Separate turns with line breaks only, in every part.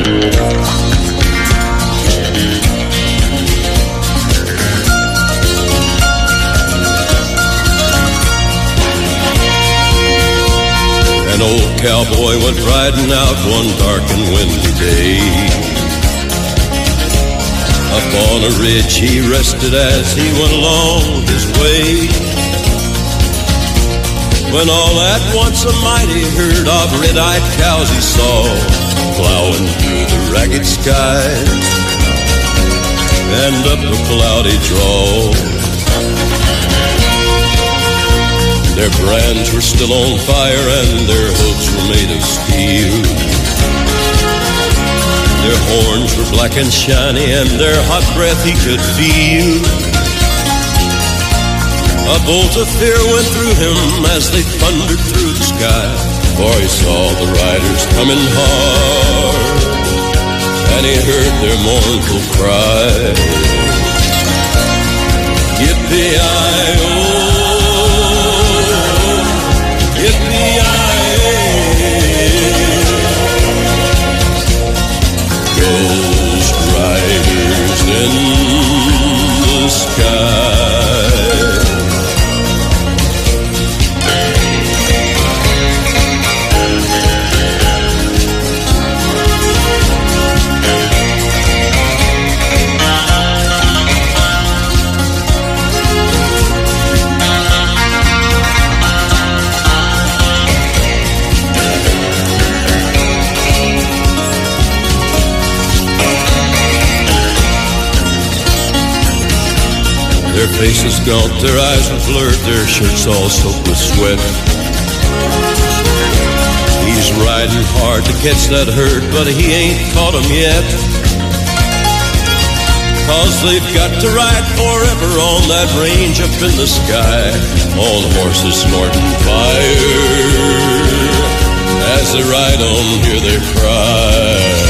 An old cowboy went riding out one dark and windy day. Up on a ridge he rested as he went along his way. When all at once a mighty herd of red-eyed cows he saw plowing through the ragged sky and up a cloudy draw. Their brands were still on fire and their hooves were made of steel. Their horns were black and shiny and their hot breath he could feel. A bolt of fear went through him as they thundered through the sky, for he saw the riders coming hard, and he heard their mournful cry. Yippee-i-oh Ghost riders in the sky. Their faces gaunt, their eyes were blurred, their shirts all soaked with sweat. He's riding hard to catch that herd, but he ain't caught 'em yet. Cause they've got to ride forever on that range up in the sky, on horses snorting fire. As they ride on, hear their cry.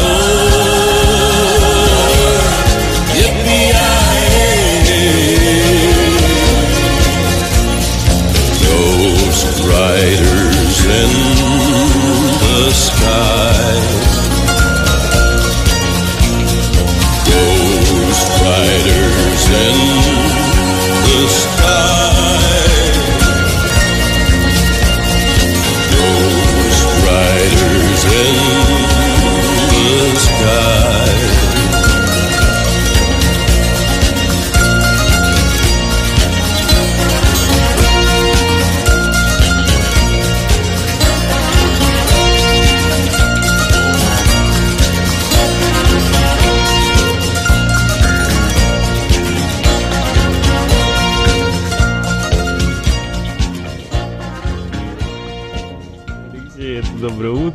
In the sky.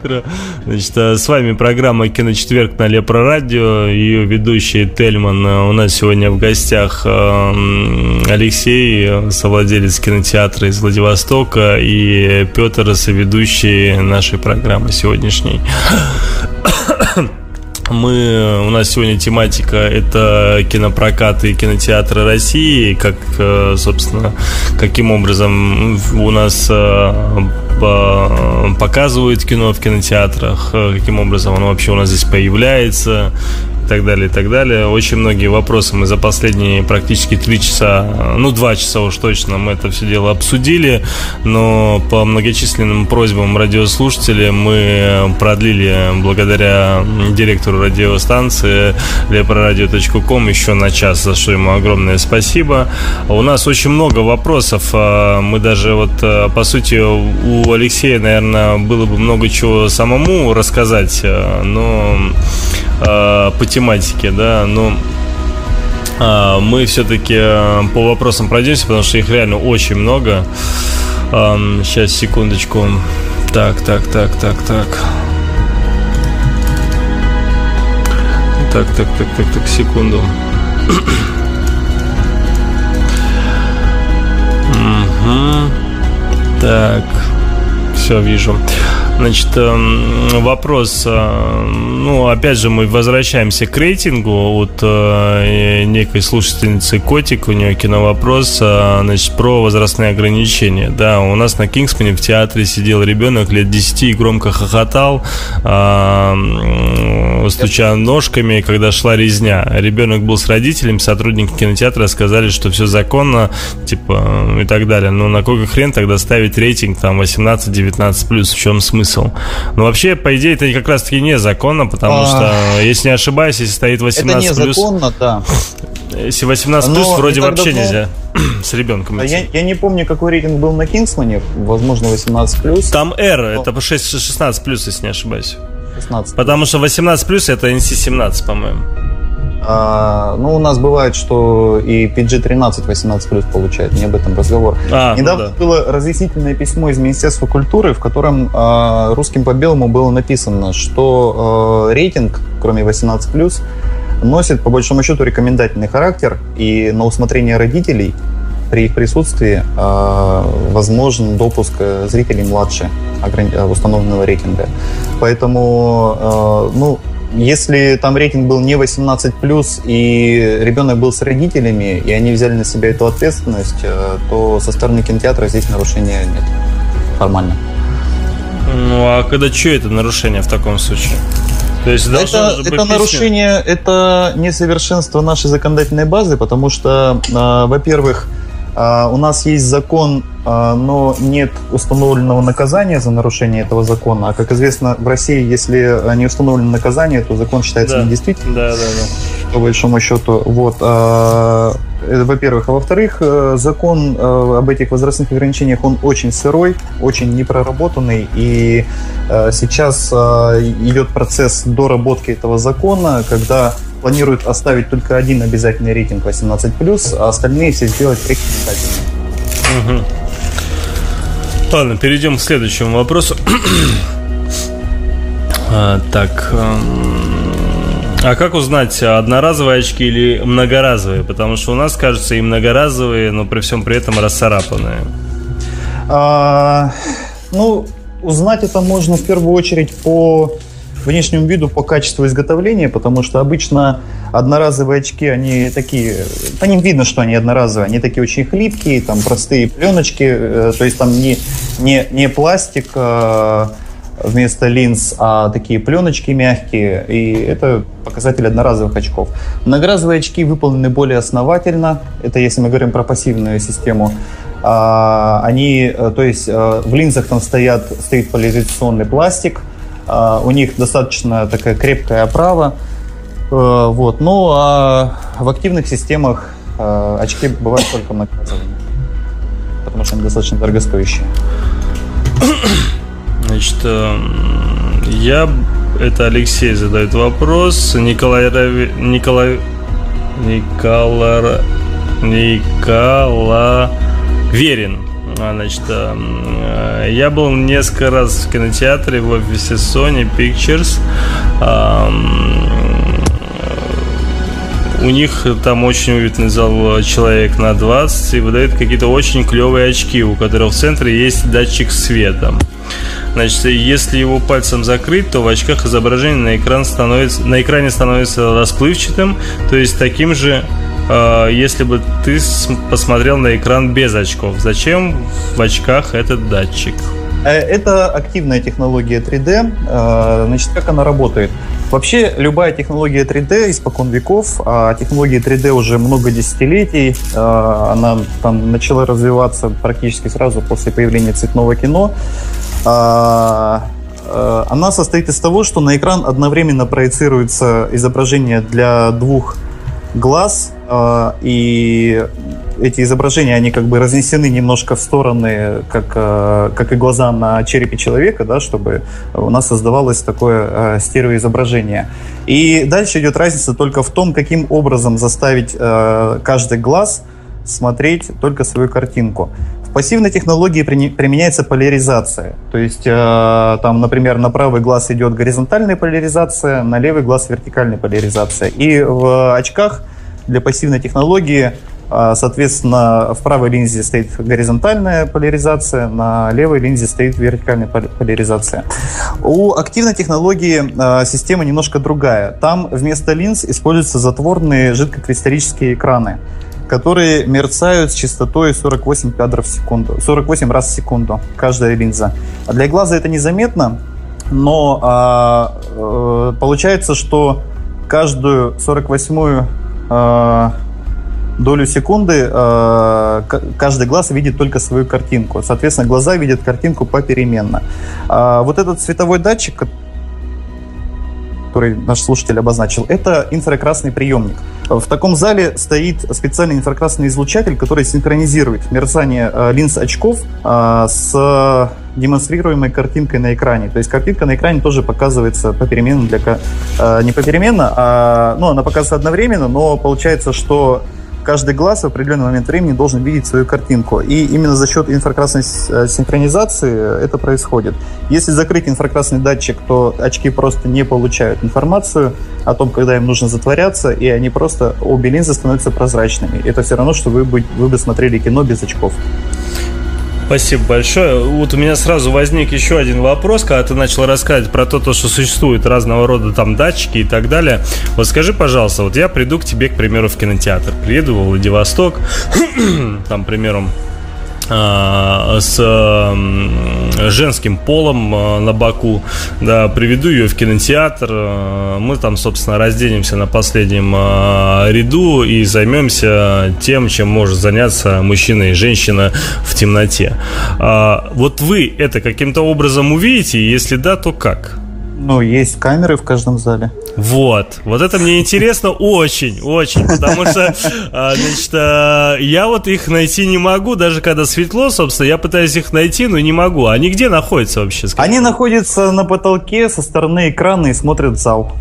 Утро. Значит, а, с вами программа «Киночетверг» на Лепро Радио. Ее ведущий Тельман. А, У нас сегодня в гостях Алексей, совладелец кинотеатра из Владивостока, и Петр, соведущий нашей программы сегодняшней. Мы, у нас сегодня тематика это кинопрокаты и кинотеатры России, как, э, собственно, каким образом у нас э, по- показывают кино в кинотеатрах, э, каким образом оно вообще у нас здесь появляется и так далее, и так далее. Очень многие вопросы мы за последние практически три часа, ну два часа уж точно мы это все дело обсудили, но по многочисленным просьбам радиослушателей мы продлили благодаря директору радиостанции leproradio.com еще на час, за что ему огромное спасибо. У нас очень много вопросов, а, мы даже вот, по сути, у Алексея, наверное, было бы много чего самому рассказать, но по тематике, да, но а, мы все-таки по вопросам пройдемся, потому что их реально очень много. Сейчас, секундочку. Так, так, так, так, так. так, так, так, так, так, секунду. Угу. Так, все вижу. Значит, эм, вопрос, э, ну, опять же, мы возвращаемся к рейтингу от э, некой слушательницы Котик, у нее киновопрос, э, значит, про возрастные ограничения. Да, у нас на Кингсмане в театре сидел ребенок лет 10 и громко хохотал, стуча ножками, когда шла резня. Ребенок был с родителями, сотрудники кинотеатра сказали, что все законно, типа, и так далее. Но на какой хрен тогда ставить рейтинг там 18-19+, в чем смысл? Смысл. Но вообще, по идее, это как раз-таки незаконно, потому а... что, если не ошибаюсь, если стоит 18
Это незаконно, да.
Если 18 плюс, вроде вообще давно... нельзя с ребенком.
Я, я не помню, какой рейтинг был на Кингсмане, возможно, 18 плюс.
Там R, но... это 6, 16 плюс, если не ошибаюсь. 16. Потому что 18 плюс это NC-17, по-моему.
А, ну, у нас бывает, что и PG-13 18 плюс получает, не об этом разговор. А, ну Недавно ну да. было разъяснительное письмо из Министерства культуры, в котором а, русским по белому было написано, что а, рейтинг, кроме 18 плюс, носит по большому счету рекомендательный характер, и на усмотрение родителей при их присутствии э, возможен допуск зрителей младше установленного рейтинга. Поэтому, э, ну, если там рейтинг был не 18+, и ребенок был с родителями, и они взяли на себя эту ответственность, э, то со стороны кинотеатра здесь нарушения нет. Формально.
Ну, а когда что это нарушение в таком случае?
То есть это, это нарушение, это несовершенство нашей законодательной базы, потому что, э, во-первых, у нас есть закон а, но нет установленного наказания за нарушение этого закона. А как известно, в России, если не установлено наказание, то закон считается
да.
недействительным.
Да, да, да.
По большому счету. Вот. А, во-первых. А во-вторых, э, закон э, об этих возрастных ограничениях, он очень сырой, очень непроработанный. И э, сейчас идет процесс доработки этого закона, когда планируют оставить только один обязательный рейтинг 18+, а остальные все сделать рекомендательными.
Угу. Ладно, перейдем к следующему вопросу. а, так. А как узнать, одноразовые очки или многоразовые? Потому что у нас, кажется, и многоразовые, но при всем при этом расцарапанные.
А, ну, узнать это можно в первую очередь по внешнему виду, по качеству изготовления, потому что обычно одноразовые очки, они такие, по ним видно, что они одноразовые, они такие очень хлипкие, там простые пленочки, э, то есть там не, не, не пластик э, вместо линз, а такие пленочки мягкие, и это показатель одноразовых очков. Многоразовые очки выполнены более основательно, это если мы говорим про пассивную систему, а, они, э, то есть в линзах там стоят, стоит поляризационный пластик, у них достаточно такая крепкая оправа, Э, вот. Ну, а в активных системах э, очки бывают только многоразовыми, потому что они достаточно дорогостоящие.
Значит, э, я... Это Алексей задает вопрос. Николай. Николай... Никола... Никола... Верин. А, значит, я был несколько раз в кинотеатре в офисе Sony Pictures у них там очень уютный зал человек на 20 и выдают какие-то очень клевые очки, у которых в центре есть датчик света. Значит, если его пальцем закрыть, то в очках изображение на, экран становится, на экране становится расплывчатым, то есть таким же, э, если бы ты посмотрел на экран без очков. Зачем в очках этот датчик?
Э, это активная технология 3D. Э, значит, как она работает? Вообще, любая технология 3D испокон веков, а технология 3D уже много десятилетий, она там начала развиваться практически сразу после появления цветного кино. Она состоит из того, что на экран одновременно проецируется изображение для двух глаз, и эти изображения, они как бы разнесены немножко в стороны, как, э, как и глаза на черепе человека, да, чтобы у нас создавалось такое э, стереоизображение. И дальше идет разница только в том, каким образом заставить каждый глаз смотреть только свою картинку пассивной технологии применяется поляризация. То есть, там, например, на правый глаз идет горизонтальная поляризация, на левый глаз вертикальная поляризация. И в очках для пассивной технологии э, Соответственно, в правой линзе стоит горизонтальная поляризация, на левой линзе стоит вертикальная поляризация. У активной технологии э, система немножко другая. Там вместо линз используются затворные жидкокристаллические экраны которые мерцают с частотой 48 кадров в секунду, 48 раз в секунду каждая линза. А для глаза это незаметно, но а, а, получается, что каждую 48-ю а, долю секунды а, каждый глаз видит только свою картинку. Соответственно, глаза видят картинку попеременно. А, вот этот цветовой датчик, который наш слушатель обозначил, это инфракрасный приемник. В таком зале стоит специальный инфракрасный излучатель, который синхронизирует мерцание э, линз очков э, с демонстрируемой картинкой на экране. То есть картинка на экране тоже показывается попеременно для... Э, не попеременно, а... Ну, она показывается одновременно, но получается, что каждый глаз в определенный момент времени должен видеть свою картинку. И именно за счет инфракрасной э, синхронизации это происходит. Если закрыть инфракрасный датчик, то очки просто не получают информацию о том, когда им нужно затворяться, и они просто, обе линзы становятся прозрачными. Это все равно, что вы бы, вы бы смотрели кино без очков.
Спасибо большое. Вот у меня сразу возник еще один вопрос, когда ты начал рассказывать про то, что существуют разного рода там датчики и так далее. Вот скажи, пожалуйста, вот я приду к тебе, к примеру, в кинотеатр, приеду в Владивосток, там, а, с женским полом а, на боку, да, приведу ее в кинотеатр, а, мы там, собственно, разденемся на последнем ряду и займемся тем, чем может заняться мужчина и женщина в темноте. Вот вы это каким-то образом увидите, если да, то как?
Ну, есть камеры в каждом зале.
Вот. Вот это мне интересно очень, очень. Потому что, а, значит, а, я вот их найти не могу, даже когда светло, собственно, я пытаюсь их найти, но не могу. Они где находятся вообще?
Скажите? Они находятся на потолке со стороны экрана и смотрят в зал.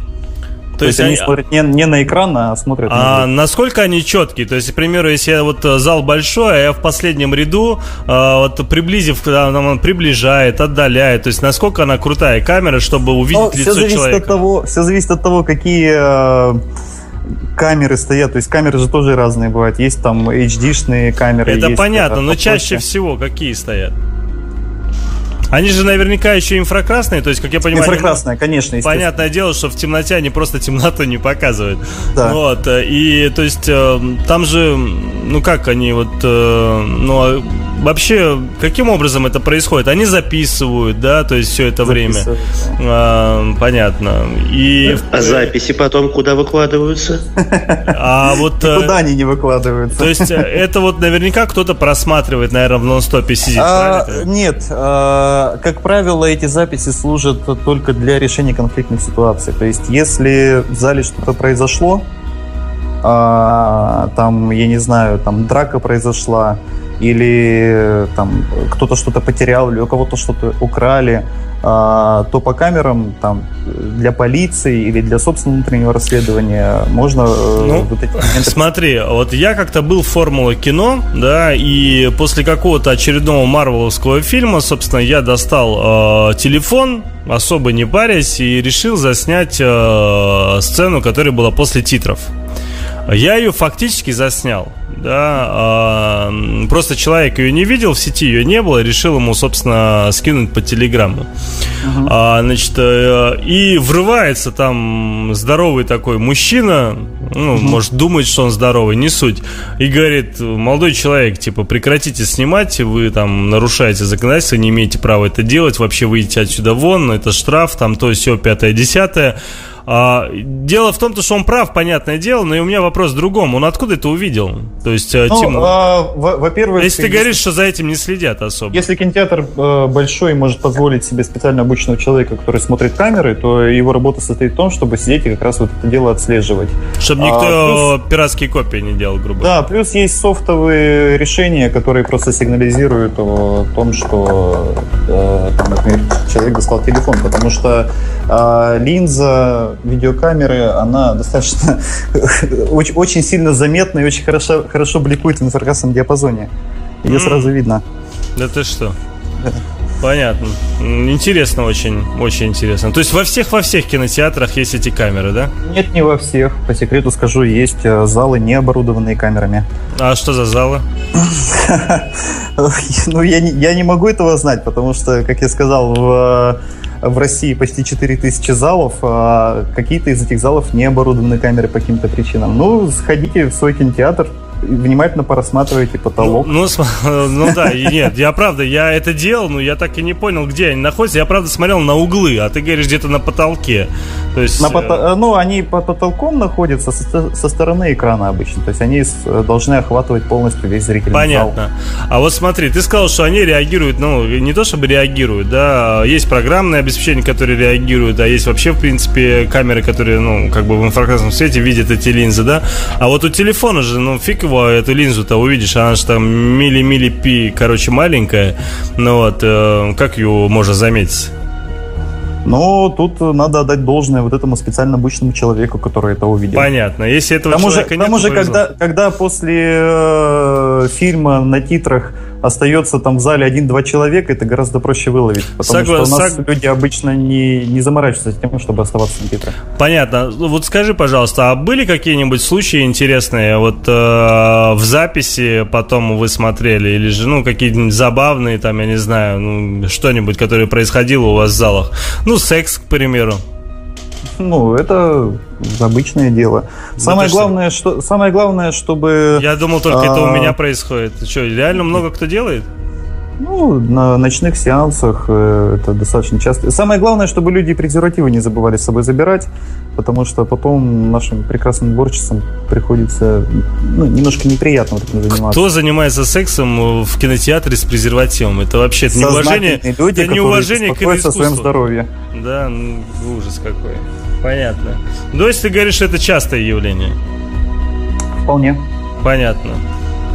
То, То есть, есть они, смотрят не, не на экран, а смотрят
а на насколько они четкие? То есть, к примеру, если я вот э, зал большой, а я в последнем ряду, а, вот приблизив, когда он приближает, отдаляет, то есть насколько она крутая камера, чтобы увидеть ну, лицо
все
человека?
От того, все зависит от того, какие э, камеры стоят. То есть камеры же тоже разные бывают. Есть там HD-шные камеры.
Это понятно, но чаще всего какие стоят? Они же наверняка еще инфракрасные, то есть, как я понимаю...
Инфракрасные, конечно,
Понятное дело, что в темноте они просто темноту не показывают. Да. Вот, э, и, то есть, э, там же, ну как они вот, э, ну, а вообще, каким образом это происходит? Они записывают, да, то есть, все это время. А, понятно. И...
А записи потом куда выкладываются?
А вот... Куда они не выкладываются?
То есть, это вот наверняка кто-то просматривает, наверное, в нон-стопе сидит,
а, Нет, а, как правило, эти записи служат только для решения конфликтных ситуаций. То есть, если в зале что-то произошло, а, там, я не знаю, там драка произошла, или там кто-то что-то потерял, или у кого-то что-то украли, а, то по камерам там для полиции или для собственного внутреннего расследования можно э,
ну, вот эти моменты... Смотри, вот я как-то был в Формула кино, да, и после какого-то очередного марвеловского фильма, собственно, я достал э, телефон, особо не парясь, и решил заснять э, сцену, которая была после титров. Я ее фактически заснял. Да, а, просто человек ее не видел, в сети ее не было, решил ему, собственно, скинуть по телеграмму. Uh-huh. А, значит, э, и врывается там здоровый такой мужчина, ну, uh-huh. может, думает, что он здоровый, не суть, и говорит, молодой человек, типа, прекратите снимать, вы там нарушаете законодательство, не имеете права это делать, вообще выйдите отсюда вон, это штраф, там то, все, пятое, десятое. А, дело в том, что он прав, понятное дело, но и у меня вопрос в другом. Он откуда это увидел? То есть, э, ну, Тимур, а, во-первых... Если ты говоришь, что за этим не следят особо.
Если кинотеатр э, большой может позволить себе специально обученного человека, который смотрит камеры, то его работа состоит в том, чтобы сидеть и как раз вот это дело отслеживать.
Чтобы никто а, плюс, пиратские копии не делал, грубо
говоря. Да, плюс есть софтовые решения, которые просто сигнализируют о том, что, э, там, например, человек достал телефон, потому что э, линза видеокамеры, она достаточно очень, очень сильно заметна и очень хорошо, хорошо бликует в инфракрасном диапазоне. Ее mm. сразу видно.
Да ты что? Понятно. Интересно очень, очень интересно. То есть во всех во всех кинотеатрах есть эти камеры, да?
Нет, не во всех. По секрету скажу, есть э, залы, не оборудованные камерами.
А что за залы?
Ну, я не, я не могу этого знать, потому что, как я сказал, в, в России почти 4000 залов, а какие-то из этих залов не оборудованы камерой по каким-то причинам. Ну, сходите в свой кинотеатр, внимательно порассматривайте потолок.
Ну, ну, ну да, нет, я правда, я это делал, но я так и не понял, где они находятся. Я правда смотрел на углы, а ты говоришь где-то на потолке. То есть,
на пото... Э, ну, они под потолком находятся со, со стороны экрана обычно. То есть они должны охватывать полностью весь зрительный
Понятно.
зал.
А вот смотри, ты сказал, что они реагируют, ну, не то чтобы реагируют, да, есть программное обеспечение, которое реагирует, а есть вообще, в принципе, камеры, которые, ну, как бы в инфракрасном свете видят эти линзы, да. А вот у телефона же, ну, фиг его эту линзу-то увидишь, она же там мили-мили пи, короче, маленькая. Ну вот, э, как ее можно заметить?
Но тут надо отдать должное вот этому специально обычному человеку, который это увидел.
Понятно. Если этого
тому человека же, нет, тому же, когда, когда после э, фильма на титрах остается там в зале один-два человека, это гораздо проще выловить. Потому Согла... что у нас Сог... люди обычно не, не заморачиваются тем, чтобы оставаться на титрах.
Понятно. Вот скажи, пожалуйста, а были какие-нибудь случаи интересные вот э, в записи потом вы смотрели? Или же, ну, какие-нибудь забавные, там, я не знаю, ну, что-нибудь, которое происходило у вас в залах? Ну, секс, к примеру.
Ну, это обычное дело. Самое главное, что, самое главное, чтобы...
Я думал, только а... это у а, меня происходит. Что, реально много кто делает?
Ну, на ночных сеансах э, это достаточно часто. Самое главное, чтобы люди презервативы не забывали с собой забирать, потому что потом нашим прекрасным уборщицам приходится ну, немножко неприятно вот этим заниматься.
Кто занимается сексом в кинотеатре с презервативом? Это вообще это неуважение,
люди, это неуважение к искусству. о своем здоровье.
Да, ну, ужас какой. Понятно. То есть ты говоришь, что это частое явление?
Вполне.
Понятно.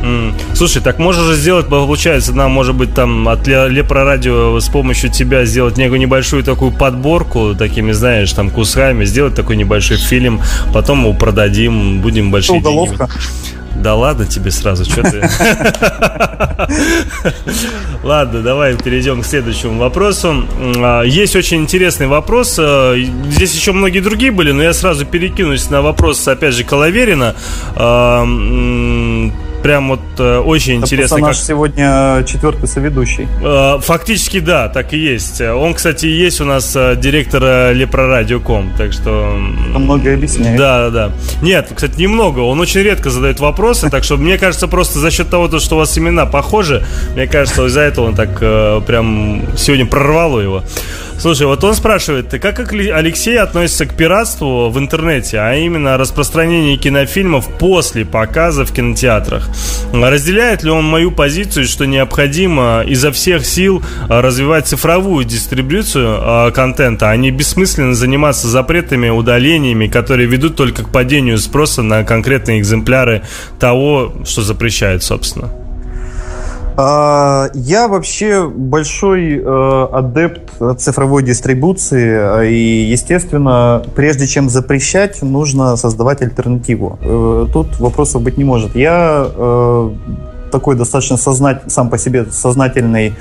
Mm. Слушай, так можно же сделать, получается, нам, может быть, там от Лепрорадио с помощью тебя сделать некую небольшую такую подборку, такими, знаешь, там, кусками, сделать такой небольшой фильм, потом его продадим, будем большие
Уголовка.
деньги. Да ладно тебе сразу, что ты... Ладно, давай перейдем к следующему вопросу. А, есть очень интересный вопрос. А, здесь еще многие другие были, но я сразу перекинусь на вопрос, опять же, Коловерина а, прям вот э, очень Это интересно.
Как... сегодня четвертый соведущий.
Э, фактически да, так и есть. Он, кстати, есть у нас э, директор э, Лепрорадиоком, так что...
Он многое объясняет.
Да, да. Нет, кстати, немного. Он очень редко задает вопросы, так что мне кажется, просто за счет того, что у вас имена похожи, мне кажется, из-за этого он так э, прям сегодня прорвало его. Слушай, вот он спрашивает, как Алексей относится к пиратству в интернете, а именно распространению кинофильмов после показа в кинотеатрах? Разделяет ли он мою позицию, что необходимо изо всех сил развивать цифровую дистрибуцию а, контента, а не бессмысленно заниматься запретами, удалениями, которые ведут только к падению спроса на конкретные экземпляры того, что запрещает, собственно?
А, я вообще большой э, адепт цифровой дистрибуции, и, естественно, прежде чем запрещать, нужно создавать альтернативу. Э, тут вопросов быть не может. Я э, такой достаточно сознать, сам по себе сознательный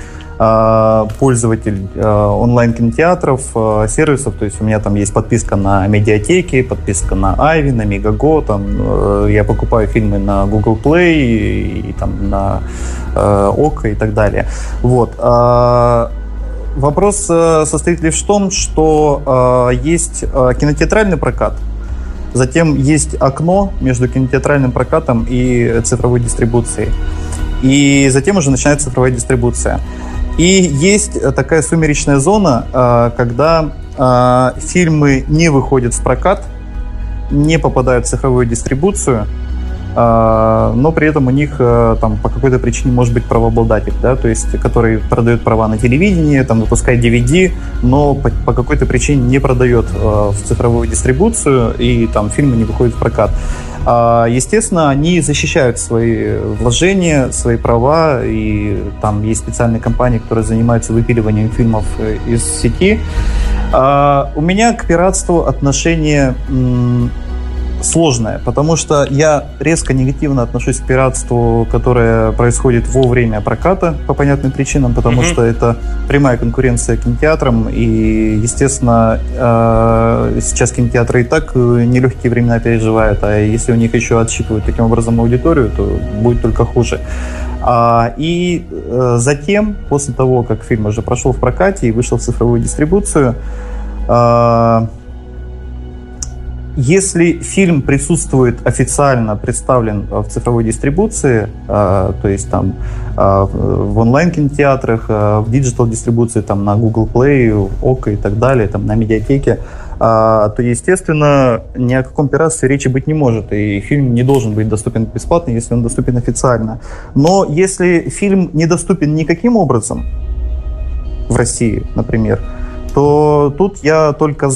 пользователь а, онлайн-кинотеатров, а, сервисов, то есть у меня там есть подписка на медиатеки, подписка на Айви, на Мегаго, там э, я покупаю фильмы на Google Play и, и там на ОКО и так далее. Вот. Вопрос э, состоит лишь в том, что есть кинотеатральный прокат, затем есть окно между кинотеатральным прокатом и цифровой дистрибуцией. И затем уже начинается цифровая дистрибуция. И есть э, такая сумеречная зона, э, когда э, фильмы не выходят в прокат, не попадают в цифровую дистрибуцию, но при этом у них там по какой-то причине может быть правообладатель, да, то есть который продает права на телевидение, там выпускает DVD, но по, по какой-то причине не продает в цифровую дистрибуцию и там фильмы не выходят в прокат. А, естественно, они защищают свои вложения, свои права, и там есть специальные компании, которые занимаются выпиливанием фильмов э, из сети. А, у меня к пиратству отношение сложное, потому что я резко негативно отношусь к пиратству, которое происходит во время проката по понятным причинам, потому mm-hmm. что это прямая конкуренция кинотеатрам, и, естественно, э, сейчас кинотеатры и так нелегкие времена переживают, а если у них еще отсчитывают таким образом аудиторию, то будет только хуже. А, и э, затем, после того, как фильм уже прошел в прокате и вышел в цифровую дистрибуцию, если фильм присутствует официально представлен в цифровой дистрибуции, а, то есть там а, в онлайн-кинотеатрах, в диджитал-дистрибуции, там на Google Play, ОКО и так далее, там на медиатеке, то, естественно, ни о каком пиратстве речи быть не может, и фильм не должен быть доступен бесплатно, если он доступен официально. Но если фильм недоступен никаким образом в России, например, то тут я только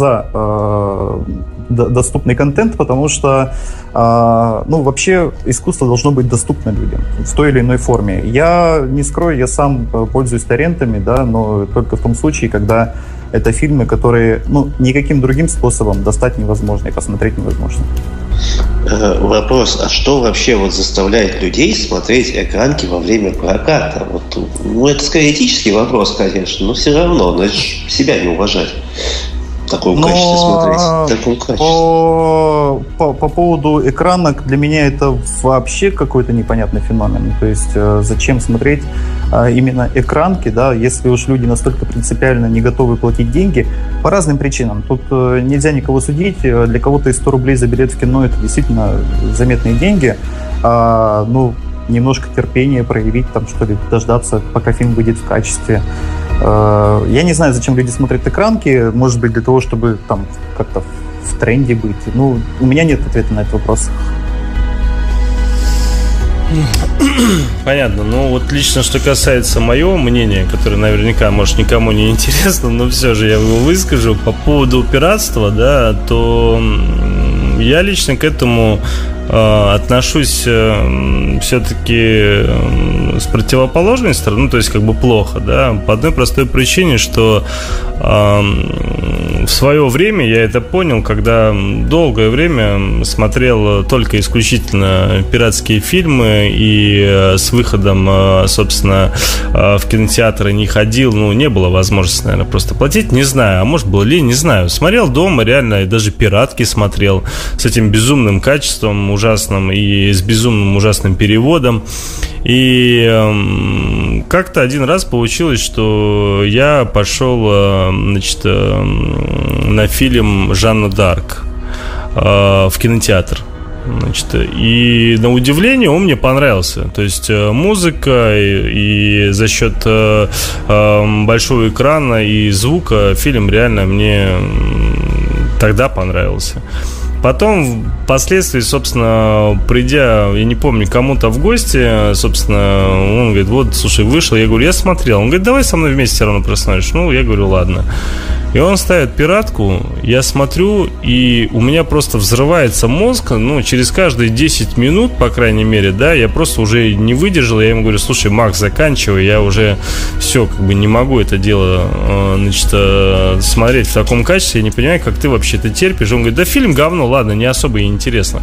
за э, доступный контент, потому что, э, ну, вообще искусство должно быть доступно людям в той или иной форме. Я не скрою, я сам э, пользуюсь торрентами, да, но только в том случае, когда это фильмы, которые, ну, никаким другим способом достать невозможно и посмотреть невозможно.
Э, вопрос, а что вообще вот заставляет людей смотреть экранки во время проката? Вот, ну, это скорее этический вопрос, конечно, но все равно, значит, себя не уважать таком Но качестве смотреть. В таком качестве.
По, по, по поводу экранок, для меня это вообще какой-то непонятный феномен. То есть э, зачем смотреть э, именно экранки, да, если уж люди настолько принципиально не готовы платить деньги, по разным причинам. Тут э, нельзя никого судить. Для кого-то и 100 рублей за билет в кино это действительно заметные деньги. А, ну, немножко терпения проявить, там, что ли, дождаться, пока фильм выйдет в качестве. Э, я не знаю, зачем люди смотрят экранки. Может быть, для того, чтобы там как-то в тренде быть. Ну, у меня нет ответа на этот вопрос.
Понятно. Ну, вот лично, что касается моего мнения, которое наверняка, может, никому не интересно, но все же я его выскажу. По поводу пиратства, да, то я лично к этому отношусь э, все-таки э, с противоположной стороны, ну, то есть как бы плохо, да, по одной простой причине, что в свое время я это понял, когда долгое время смотрел только исключительно пиратские фильмы и с выходом, собственно, в кинотеатры не ходил, ну, не было возможности, наверное, просто платить, не знаю, а может было ли, не знаю. Смотрел дома, реально, и даже пиратки смотрел с этим безумным качеством ужасным и с безумным ужасным переводом. И э, как-то один раз получилось, что я пошел э, значит, э, на фильм Жанна Дарк э, в кинотеатр. Значит, и на удивление он мне понравился. То есть э, музыка и, и за счет э, э, большого экрана и звука фильм реально мне тогда понравился. Потом, впоследствии, собственно, придя, я не помню, кому-то в гости, собственно, он говорит, вот, слушай, вышел. Я говорю, я смотрел. Он говорит, давай со мной вместе все равно просмотришь. Ну, я говорю, ладно. И он ставит пиратку, я смотрю, и у меня просто взрывается мозг, ну, через каждые 10 минут, по крайней мере, да, я просто уже не выдержал, я ему говорю, слушай, Макс, заканчивай, я уже все, как бы не могу это дело, э, значит, э, смотреть в таком качестве, я не понимаю, как ты вообще это терпишь. Он говорит, да фильм говно, ладно, не особо и интересно.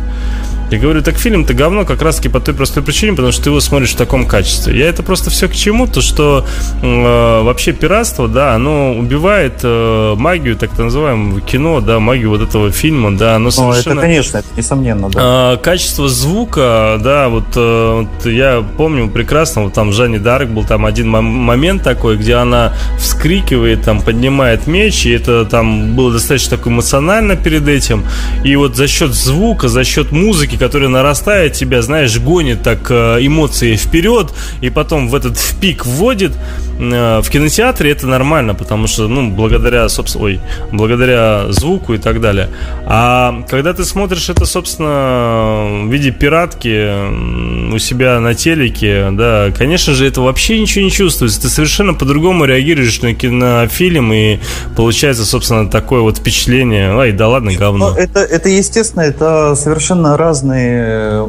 Я говорю, так фильм-то говно как раз-таки по той простой причине, потому что ты его смотришь в таком качестве. Я это просто все к чему? То, что э, вообще пиратство, да, оно убивает э, магию, так называемого кино, да, магию вот этого фильма, да, оно
совершенно... Ну, это, конечно, это несомненно, да.
Э, качество звука, да, вот, э, вот я помню прекрасно, вот там Жанни Дарк был там один момент такой, где она вскрикивает, там, поднимает меч, и это там было достаточно так эмоционально перед этим. И вот за счет звука, за счет музыки, который нарастает тебя, знаешь, гонит так э, эмоции вперед, и потом в этот в пик вводит. Э, в кинотеатре это нормально, потому что, ну, благодаря, собственно, ой, благодаря звуку и так далее. А когда ты смотришь это, собственно, в виде пиратки у себя на телеке, да, конечно же, это вообще ничего не чувствуется. Ты совершенно по-другому реагируешь на кинофильм, и получается, собственно, такое вот впечатление. Ай, да ладно, говно.
Но ну, это, это естественно, это совершенно разные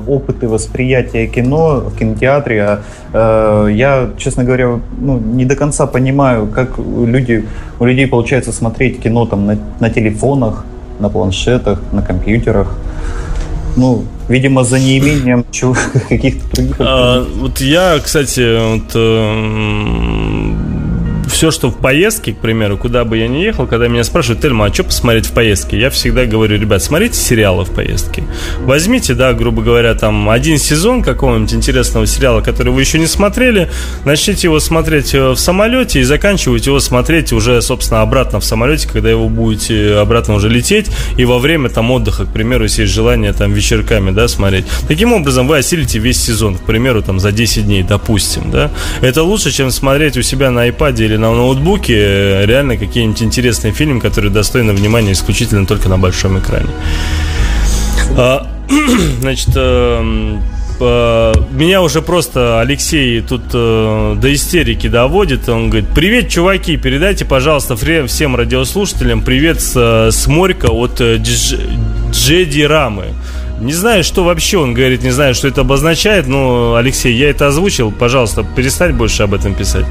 опыты восприятия кино в кинотеатре. Э, я, честно говоря, ну, не до конца понимаю, как люди, у людей получается смотреть кино там на, на телефонах, на планшетах, на компьютерах. Ну, видимо, за неимением каких-то других.
А, вот я, кстати, вот, э, все, что в поездке, к примеру, куда бы я ни ехал, когда меня спрашивают, Тельма, а что посмотреть в поездке? Я всегда говорю, ребят, смотрите сериалы в поездке. Возьмите, да, грубо говоря, там один сезон какого-нибудь интересного сериала, который вы еще не смотрели, начните его смотреть э, в самолете и заканчивайте его смотреть уже, собственно, обратно в самолете, когда его будете обратно уже лететь, и во время там отдыха, к примеру, если есть желание там вечерками, да, смотреть. Таким образом, вы осилите весь сезон, к примеру, там за 10 дней, допустим, да. Это лучше, чем смотреть у себя на iPad или на ноутбуке э, реально какие-нибудь интересные фильмы, которые достойны внимания исключительно только на большом экране. А, значит, э, э, меня уже просто Алексей тут э, до истерики доводит. Он говорит, привет, чуваки, передайте, пожалуйста, всем радиослушателям привет с, с Морька от э, Джеди Рамы. Не знаю, что вообще он говорит, не знаю, что это обозначает, но, Алексей, я это озвучил, пожалуйста, перестань больше об этом писать.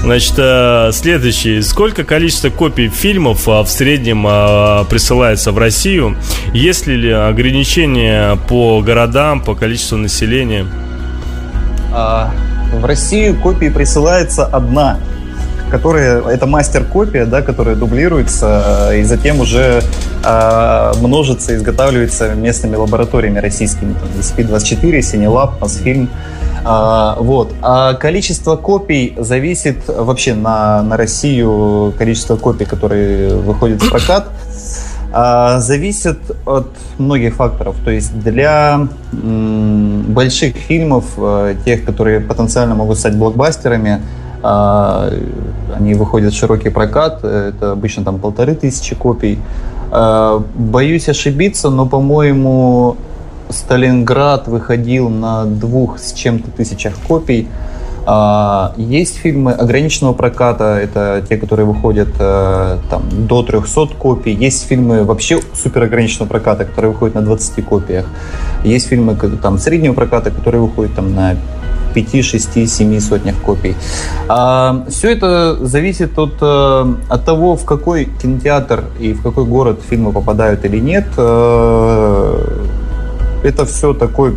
Значит, э, следующий. Сколько количество копий фильмов а, в среднем а, присылается в Россию? Есть ли ограничения по городам, по количеству населения?
А, в Россию копии присылается одна которые это мастер-копия, да, которая дублируется э, и затем уже э, множится, изготавливается местными лабораториями российскими, там, SP24, Синелаб, Мосфильм. А, вот. А количество копий зависит вообще на, на Россию, количество копий, которые выходят в прокат, а, зависит от многих факторов. То есть для м, больших фильмов, э, тех, которые потенциально могут стать блокбастерами, они выходят в широкий прокат, это обычно там полторы тысячи копий. А, боюсь ошибиться, но, по-моему, Сталинград выходил на двух с чем-то тысячах копий. А, есть фильмы ограниченного проката, это те, которые выходят э, там, до 300 копий. Есть фильмы вообще супер ограниченного проката, которые выходят на 20 копиях. Есть фильмы там, среднего проката, которые выходят там, на 5, 6, 7 сотнях копий. А, все это зависит от, э, от того, в какой кинотеатр и в какой город фильмы попадают или нет. Э, это все такой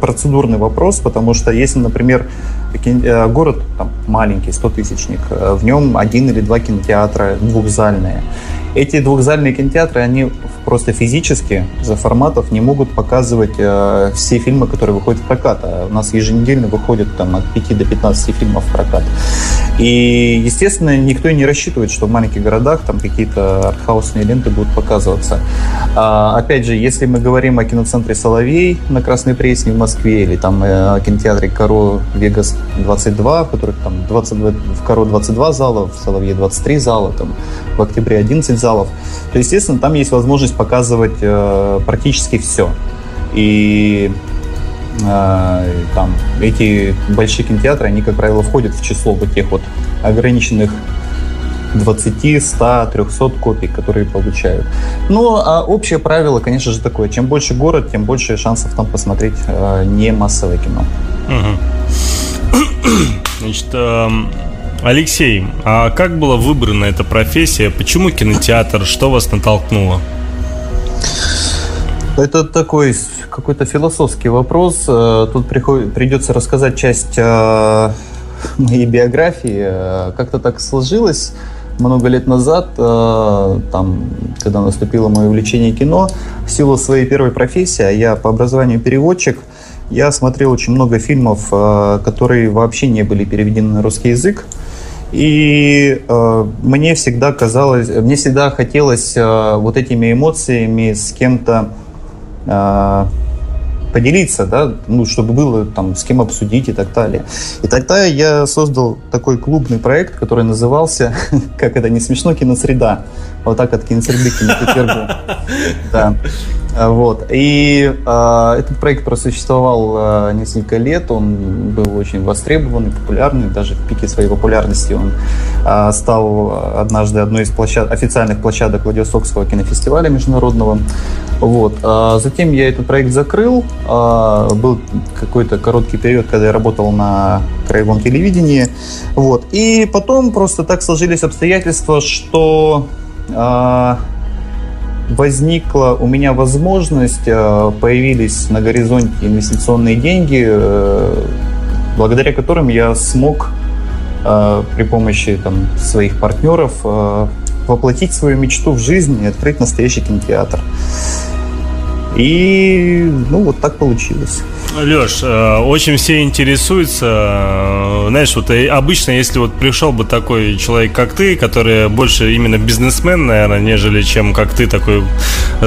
процедурный вопрос, потому что если, например, э, город там, маленький, 100-тысячник, в нем один или два кинотеатра двухзальные, эти двухзальные кинотеатры, они просто физически за форматов не могут показывать э, все фильмы, которые выходят в прокат. А у нас еженедельно выходит там, от 5 до 15 фильмов в прокат. И, естественно, никто и не рассчитывает, что в маленьких городах там какие-то артхаусные ленты будут показываться. А, опять же, если мы говорим о киноцентре «Соловей» на Красной Пресне в Москве или там э, о кинотеатре «Каро Вегас 22», в которых там 22, в «Каро» 22 зала, в «Соловье» 23 зала, там в октябре 11 залов, то, естественно, там есть возможность показывать э, практически все. И э, там эти большие кинотеатры, они, как правило, входят в число вот тех вот ограниченных 20, 100, 300 копий, которые получают. Ну, а общее правило, конечно же, такое. Чем больше город, тем больше шансов там посмотреть э, не массовое кино.
Значит, э, Алексей, а как была выбрана эта профессия? Почему кинотеатр? Что вас натолкнуло?
Это такой какой-то философский вопрос. Э, тут приход, придется рассказать часть э, моей биографии. Э, как-то так сложилось много лет назад, там, когда наступило мое увлечение кино, в силу своей первой профессии, а я по образованию переводчик, я смотрел очень много фильмов, которые вообще не были переведены на русский язык. И э, мне всегда казалось, мне всегда хотелось э, вот этими эмоциями с кем-то э, поделиться, да, ну, чтобы было там с кем обсудить и так далее. И тогда я создал такой клубный проект, который назывался, как это не смешно, киносреда. Вот так от киносреды к кинопетербургу. Да. А, вот. И э, этот проект просуществовал э, несколько лет, он был очень востребованный, популярный, даже в пике своей популярности он э, стал однажды одной из площад... официальных площадок Владивостокского кинофестиваля международного. Вот. А затем я этот проект закрыл, э, был какой-то короткий период, когда я работал на краевом телевидении. Вот. И потом просто так сложились обстоятельства, что э, возникла у меня возможность, э, появились на горизонте инвестиционные деньги, э, благодаря которым я смог э, при помощи там, своих партнеров воплотить свою мечту в жизнь и открыть настоящий кинотеатр. И ну вот так получилось.
Леш, э, очень все интересуются, э, знаешь, вот э, обычно, если вот пришел бы такой человек, как ты, который больше именно бизнесмен, наверное, нежели чем как ты такой,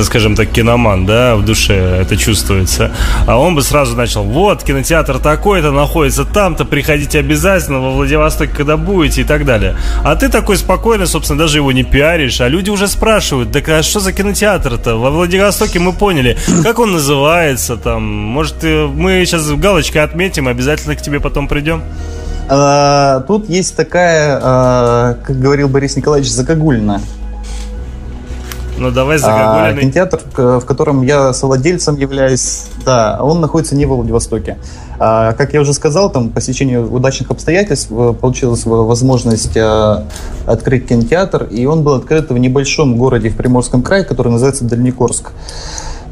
скажем так, киноман, да, в душе это чувствуется, а он бы сразу начал, вот, кинотеатр такой-то находится там-то, приходите обязательно во Владивостоке, когда будете и так далее. А ты такой спокойно, собственно, даже его не пиаришь, а люди уже спрашивают, да а что за кинотеатр-то? Во Владивостоке мы поняли, как он называется там, может, мы сейчас галочкой отметим, обязательно к тебе потом придем.
А, тут есть такая, а, как говорил Борис Николаевич, загогульна.
Ну давай.
А, кинотеатр, в котором я совладельцем являюсь, да, он находится не во Владивостоке. А, как я уже сказал, там по стечению удачных обстоятельств э, получилась возможность а, открыть кинотеатр, и он был открыт в небольшом городе в Приморском крае, который называется Дальнекорск.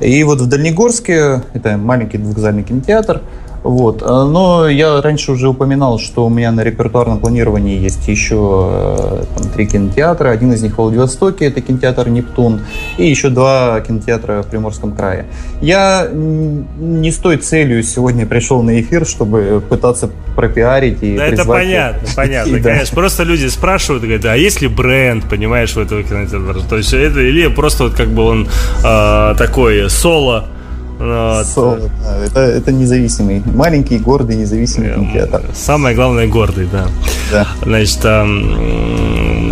И вот в Дальнегорске, это маленький двухзальный кинотеатр, вот. А, но я раньше уже упоминал, что у меня на репертуарном планировании есть еще э, там, три кинотеатра. Один из них в Владивостоке, это кинотеатр «Нептун», и еще два кинотеатра в Приморском крае. Я не с той целью сегодня пришел на эфир, чтобы пытаться пропиарить и
Да это понятно, понятно, и, конечно. Да. Просто люди спрашивают, говорят, а есть ли бренд, понимаешь, у этого кинотеатра? То есть это или просто вот как бы он э, такой соло,
вот. Соло, да, это, это независимый, маленький, гордый, независимый кинотеатр.
Самое главное, гордый, да.
да.
Значит, а,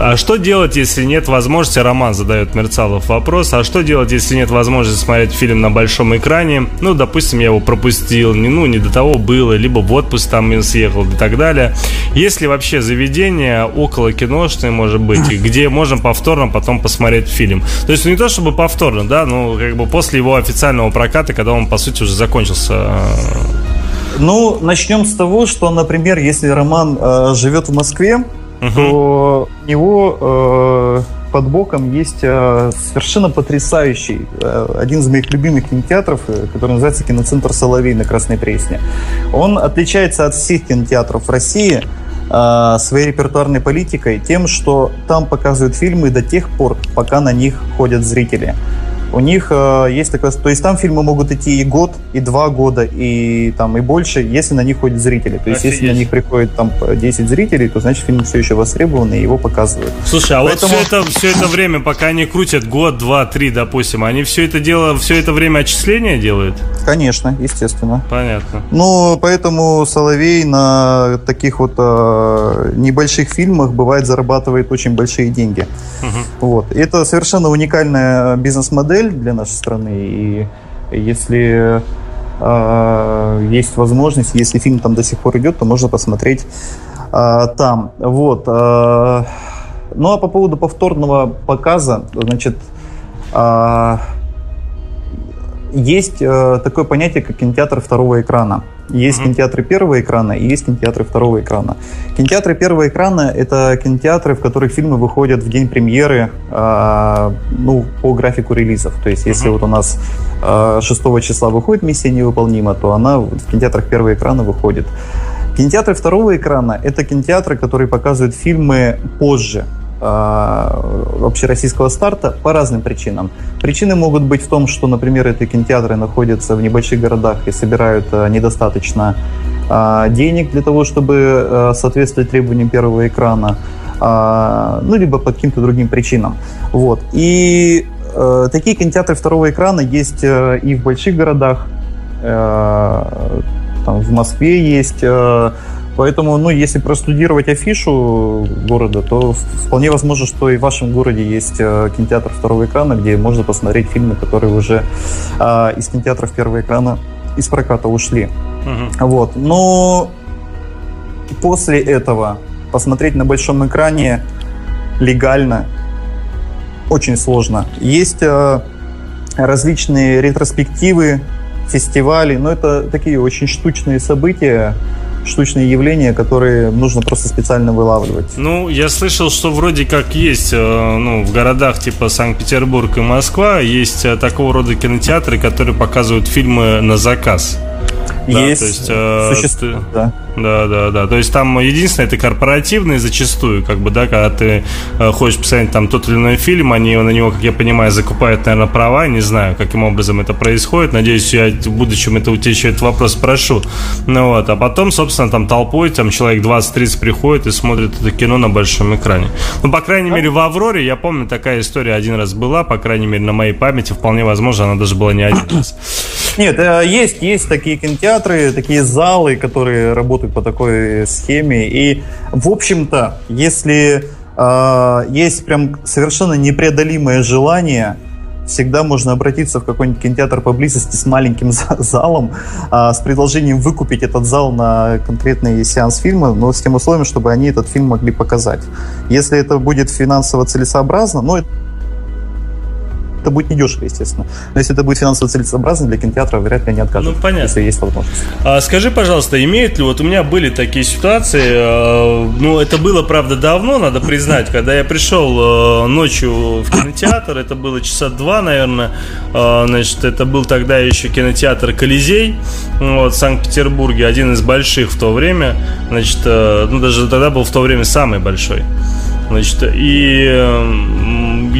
а что делать, если нет возможности, Роман задает Мерцалов вопрос, а что делать, если нет возможности смотреть фильм на большом экране? Ну, допустим, я его пропустил, не, ну, не до того было, либо в отпуск там съехал и так далее. Есть ли вообще заведение около киношной, может быть, где можно повторно потом посмотреть фильм? То есть, ну, не то чтобы повторно, да, но как бы после его официального проката, когда он, по сути, уже закончился? Э,
ну, начнем с того, что, например, если Роман э, живет в Москве, угу. то у него э, под боком есть э, совершенно потрясающий, э, один из моих любимых кинотеатров, э, который называется киноцентр «Соловей» на Красной Пресне. Он отличается от всех кинотеатров в России э, своей репертуарной политикой тем, что там показывают фильмы до тех пор, пока на них ходят зрители у них э, есть такое... То есть там фильмы могут идти и год, и два года, и там и больше, если на них ходят зрители. То есть Офигеть. если на них приходит там 10 зрителей, то значит фильм все еще востребован, и его показывают.
Слушай, а Поэтому... вот все это, все это время, пока они крутят год, два, три, допустим, они все это дело, все это время отчисления делают?
Конечно, естественно.
Понятно.
Ну, поэтому Соловей на таких вот э, небольших фильмах бывает зарабатывает очень большие деньги. Угу. Вот. Это совершенно уникальная бизнес-модель модель для нашей страны. И если э, есть возможность, если фильм там до сих пор идет, то можно посмотреть э, там. Вот. Э, ну а по поводу повторного показа, значит, э, есть э, такое понятие, как кинотеатр второго экрана. Есть mm-hmm. кинотеатры первого экрана и есть кинотеатры второго экрана. Кинотеатры первого экрана — это кинотеатры, в которых фильмы выходят в день премьеры, э, ну, по графику релизов. То есть, если mm-hmm. вот у нас э, 6 числа выходит «Миссия невыполнима», то она в кинотеатрах первого экрана выходит. Кинотеатры второго экрана — это кинотеатры, которые показывают фильмы позже, общероссийского старта по разным причинам. Причины могут быть в том, что, например, эти кинотеатры находятся в небольших городах и собирают э, недостаточно э, денег для того, чтобы соответствовать требованиям первого экрана, ну, либо по каким-то другим причинам. Вот. И такие кинотеатры второго экрана есть и в больших городах, там, в Москве есть, Поэтому, ну, если простудировать афишу города, то вполне возможно, что и в вашем городе есть э, кинотеатр второго экрана, где можно посмотреть фильмы, которые уже э, из кинотеатров первого экрана из проката ушли. Угу. Вот. Но после этого посмотреть на большом экране легально очень сложно. Есть э, различные ретроспективы, фестивали, но это такие очень штучные события, штучные явления, которые нужно просто специально вылавливать.
Ну, я слышал, что вроде как есть э, ну, в городах типа Санкт-Петербург и Москва есть э, такого рода кинотеатры, которые показывают фильмы на заказ.
Есть, да, то есть, э, ты,
да. Да, да, да. То есть там единственное, это корпоративные зачастую, как бы, да, когда ты э, хочешь посмотреть там тот или иной фильм, они на него, как я понимаю, закупают, наверное, права, не знаю, каким образом это происходит. Надеюсь, я в будущем это у тебя еще этот вопрос спрошу. Ну вот, а потом, собственно, там толпой, там человек 20-30 приходит и смотрит это кино на большом экране. Ну, по крайней мере, в Авроре, я помню, такая история один раз была, по крайней мере, на моей памяти, вполне возможно, она даже была не один раз.
Нет, э, есть, есть такие кинотеатры, такие залы, которые работают по такой схеме. И, в общем-то, если э, есть прям совершенно непреодолимое желание всегда можно обратиться в какой-нибудь кинотеатр поблизости с маленьким залом, а, с предложением выкупить этот зал на конкретный сеанс фильма, но с тем условием, чтобы они этот фильм могли показать. Если это будет финансово целесообразно, ну, это будет недешево, естественно. Но если это будет финансово целесообразно для кинотеатра, вряд ли они откажут.
Ну, понятно.
Если есть возможность.
А скажи, пожалуйста, имеют ли, вот у меня были такие ситуации, э, ну, это было, правда, давно, надо признать, когда я пришел э, ночью в кинотеатр, это было часа два, наверное, э, значит, это был тогда еще кинотеатр «Колизей», вот, в Санкт-Петербурге, один из больших в то время, значит, ну, даже тогда был в то время самый большой. Значит, и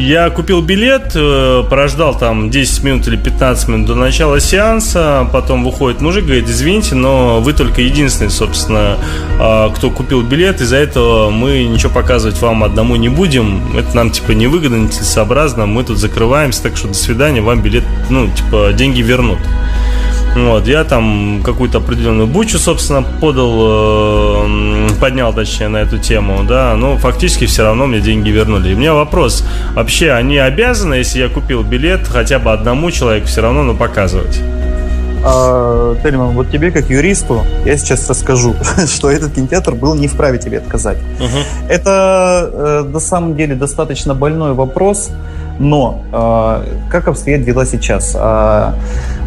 я купил билет, э, прождал там 10 минут или 15 минут до начала сеанса, потом выходит мужик, говорит, извините, но вы только единственный, собственно, а, кто купил билет, из-за этого мы ничего показывать вам одному не будем, это нам, типа, невыгодно, нецелесообразно, мы тут закрываемся, так что до свидания, вам билет, ну, типа, деньги вернут. Вот, я там какую-то определенную бучу, собственно, подал, э, поднял, точнее, на эту тему, да, но фактически все равно мне деньги вернули. И у меня вопрос, вообще они обязаны, если я купил билет, хотя бы одному человеку все равно, ну, показывать?
А, Тельман, вот тебе, как юристу, я сейчас расскажу, что этот кинотеатр был не вправе тебе отказать. Угу. Это э, на самом деле достаточно больной вопрос, но э, как обстоят дела сейчас? Э,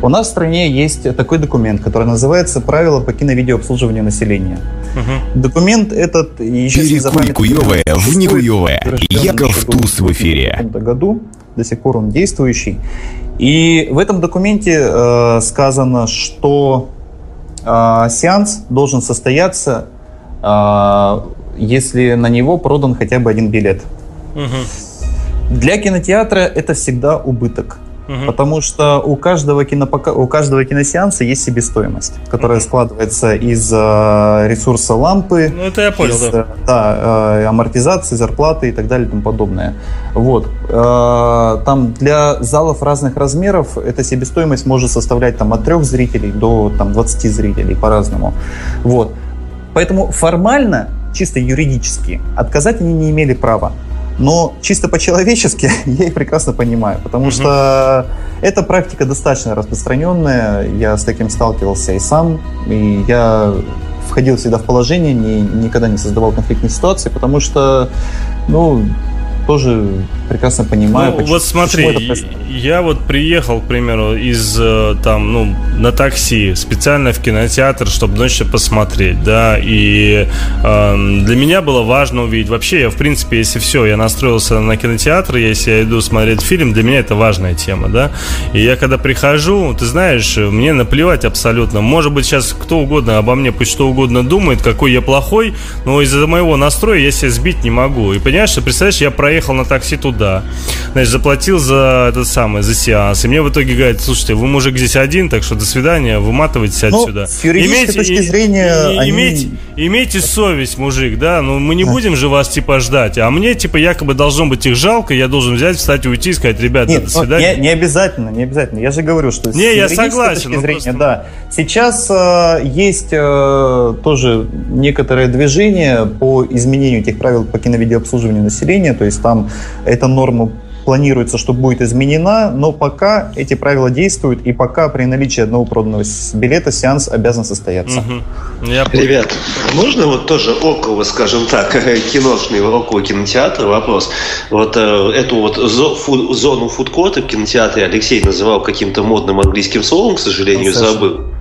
у нас в стране есть такой документ, который называется «Правила по киновидеообслуживанию населения». Угу. Документ этот...
Перекуй куевое в некуевое. Яков Туз в эфире.
В году, до сих пор он действующий. И в этом документе э, сказано, что э, сеанс должен состояться, э, если на него продан хотя бы один билет. Угу. Для кинотеатра это всегда убыток. Угу. Потому что у каждого, кинопока... у каждого киносеанса есть себестоимость, которая угу. складывается из э, ресурса лампы,
ну, это я понял,
из, да. Да, э, амортизации, зарплаты и так далее и тому подобное. Вот. Э, там для залов разных размеров эта себестоимость может составлять там, от трех зрителей до там, 20 зрителей по-разному. Вот. Поэтому формально, чисто юридически, отказать они не имели права. Но чисто по-человечески я их прекрасно понимаю, потому mm-hmm. что эта практика достаточно распространенная. Я с таким сталкивался и сам, и я входил всегда в положение, ни, никогда не создавал конфликтной ситуации, потому что, ну, тоже прекрасно понимаю.
Ну, почему, вот смотри, я вот приехал, к примеру, из э, там, ну, на такси специально в кинотеатр, чтобы ночью посмотреть, да, и э, для меня было важно увидеть. Вообще, я, в принципе, если все, я настроился на кинотеатр, если я иду смотреть фильм, для меня это важная тема, да. И я когда прихожу, ты знаешь, мне наплевать абсолютно. Может быть, сейчас кто угодно обо мне, пусть что угодно думает, какой я плохой, но из-за моего настроя я себя сбить не могу. И понимаешь, что, представляешь, я проехал на такси туда, значит, заплатил за этот самый, за сеанс. И мне в итоге говорят, слушайте, вы мужик здесь один, так что до свидания, выматывайтесь ну, отсюда.
С юридической имейте, точки зрения
и, они... имейте, имейте совесть, мужик, да, ну мы не будем же вас типа ждать, а мне типа якобы должно быть их жалко, я должен взять, встать, уйти и сказать, ребята, Нет, до ну, свидания.
Не, не обязательно, не обязательно. Я же говорю, что
не, с я согласен,
точки зрения, просто... да. Сейчас э, есть э, тоже некоторое движение по изменению этих правил по киновидеообслуживанию населения, то есть там эта норма планируется, что будет изменена, но пока эти правила действуют, и пока при наличии одного проданного билета сеанс обязан состояться.
Угу. Я... Ребят, можно вот тоже около, скажем так, киношный около кинотеатра вопрос? Вот э, эту вот зо, фу, зону фудкорта в кинотеатре Алексей называл каким-то модным английским словом, к сожалению, забыл.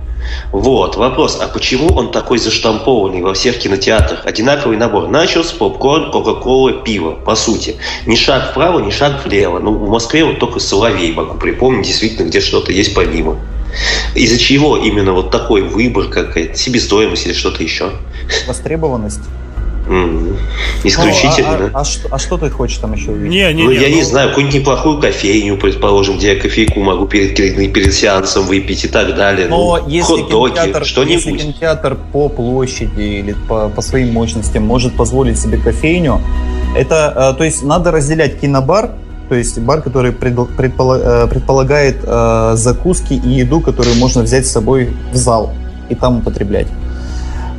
Вот, вопрос, а почему он такой заштампованный во всех кинотеатрах? Одинаковый набор. Начос, попкорн, кока-кола, пиво, по сути. Ни шаг вправо, ни шаг влево. Ну, в Москве вот только Соловей могу припомнить, действительно, где что-то есть помимо. Из-за чего именно вот такой выбор, какая-то себестоимость или что-то еще?
Востребованность.
М, Исключительно,
Ну, а, а- а что, а что ты хочешь там еще увидеть?
Не, не,
ну,
не,
я не
ну,
знаю, какую-нибудь неплохую кофейню, предположим, где я кофейку могу перед, перед, перед сеансом выпить и так далее.
Но
ну,
если
хот-доги,
кинотеатр, если
что-нибудь.
кинотеатр по площади или по, по своим мощностям может позволить себе кофейню, это, э, то есть надо разделять кинобар, то есть бар, который э, предполагает э, закуски и еду, которую можно взять с собой в зал и там употреблять.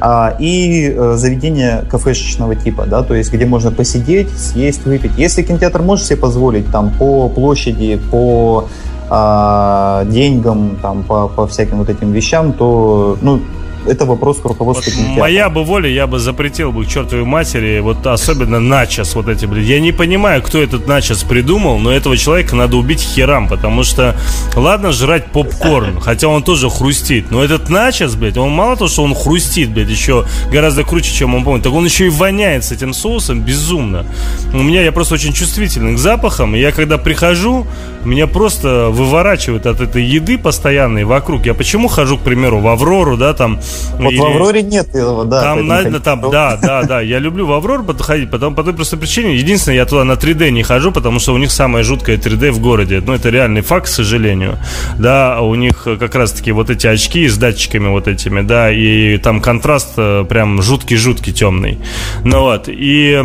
А, и э, заведение кафешечного типа, да, то есть где можно посидеть, съесть, выпить. Если кинотеатр может себе позволить там по площади, по а, деньгам, там, по, по всяким вот этим вещам, то, ну, это вопрос к руководству
Вот
кинотеатра.
моя бы воля, я бы запретил бы к чертовой матери, вот особенно начос вот эти, блядь. Я не понимаю, кто этот начос придумал, но этого человека надо убить херам, потому что, ладно, жрать попкорн, хотя он тоже хрустит, но этот начос, блядь, он мало того, что он хрустит, блядь, еще гораздо круче, чем он помнит, так он еще и воняет с этим соусом безумно. У меня, я просто очень чувствительный к запахам, и я когда прихожу, меня просто выворачивает от этой еды постоянной вокруг. Я почему хожу, к примеру, в Аврору, да, там...
Вот
или-
в Авроре нет этого, да.
там,
хотите-
там, да, да, да. Я люблю в Аврору подходить, потому, по той простой причине. Единственное, я туда на 3D не хожу, потому что у них самое жуткое 3D в городе. Ну, это реальный факт, к сожалению. Да, у них как раз-таки вот эти очки с датчиками вот этими, да, и там контраст э, прям жуткий-жуткий темный. Ну вот, и...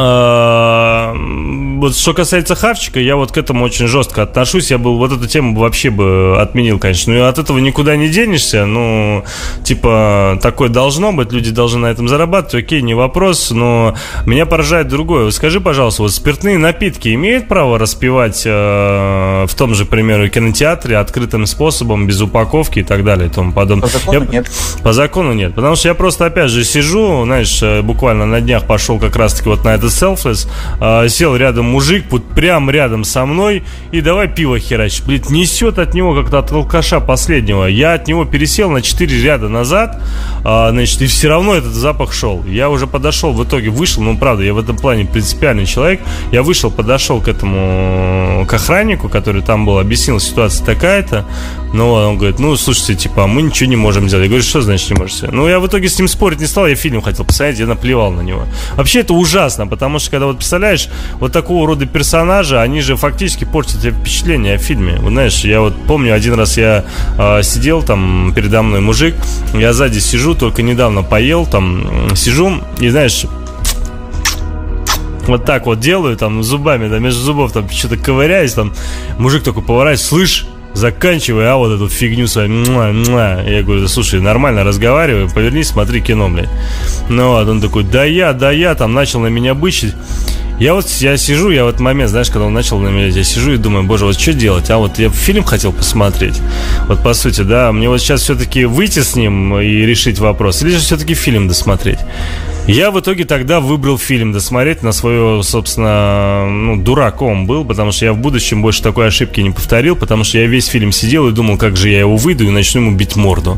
а, Вот что касается хавчика, я вот к этому очень жестко отношусь. Я был вот эту тему вообще бы отменил, конечно. Но от этого никуда не денешься. Ну, типа, такое должно быть, люди должны на этом зарабатывать, окей, не вопрос. Но меня поражает другое. Скажи, пожалуйста, вот спиртные напитки имеют право распивать э, в том же, к примеру, кинотеатре открытым способом, без упаковки и так далее и тому подобное?
По закону
Я-
нет.
по закону нет. Потому что я просто, опять же, сижу, знаешь, э, буквально на днях пошел как раз-таки вот на этот селфлес, э, сел рядом мужик, вот прям рядом со мной, и давай пиво херачить. Блин, несет от него как-то от алкаша последнего. Я от него пересел на 4 ряда назад, а, значит, и все равно этот запах шел. Я уже подошел, в итоге вышел, ну, правда, я в этом плане принципиальный человек. Я вышел, подошел к этому, к охраннику, который там был, объяснил, ситуация такая-то. Ну, он говорит, ну, слушайте, типа, мы ничего не можем сделать. Я говорю, что значит не можете? Ну, я в итоге с ним спорить не стал, я фильм хотел посмотреть, я наплевал на него. Вообще, это ужасно, потому что, когда вот представляешь, вот такого рода персонажи, они же фактически портят тебе впечатление о фильме. Вот знаешь, я вот помню, один раз я э, сидел, там, передо мной мужик, я сзади сижу, только недавно поел, там, сижу, и знаешь, вот так вот делаю, там, зубами, да, между зубов, там, что-то ковыряюсь, там, мужик такой поворачивается, слышь, заканчивай, а вот эту фигню муа». Я говорю, да слушай, нормально разговаривай, повернись, смотри кино, блядь. Ну вот, он такой, да я, да я, там, начал на меня бычить. Я вот, я сижу, я в этот момент, знаешь, когда он начал на меня, я сижу и думаю, боже, вот что делать? А вот я фильм хотел посмотреть. Вот по сути, да, мне вот сейчас все-таки выйти с ним и решить вопрос, или же все-таки фильм досмотреть? Я в итоге тогда выбрал фильм досмотреть на свое, собственно, ну, дураком был, потому что я в будущем больше такой ошибки не повторил, потому что я весь фильм сидел и думал, как же я его выйду и начну ему бить морду.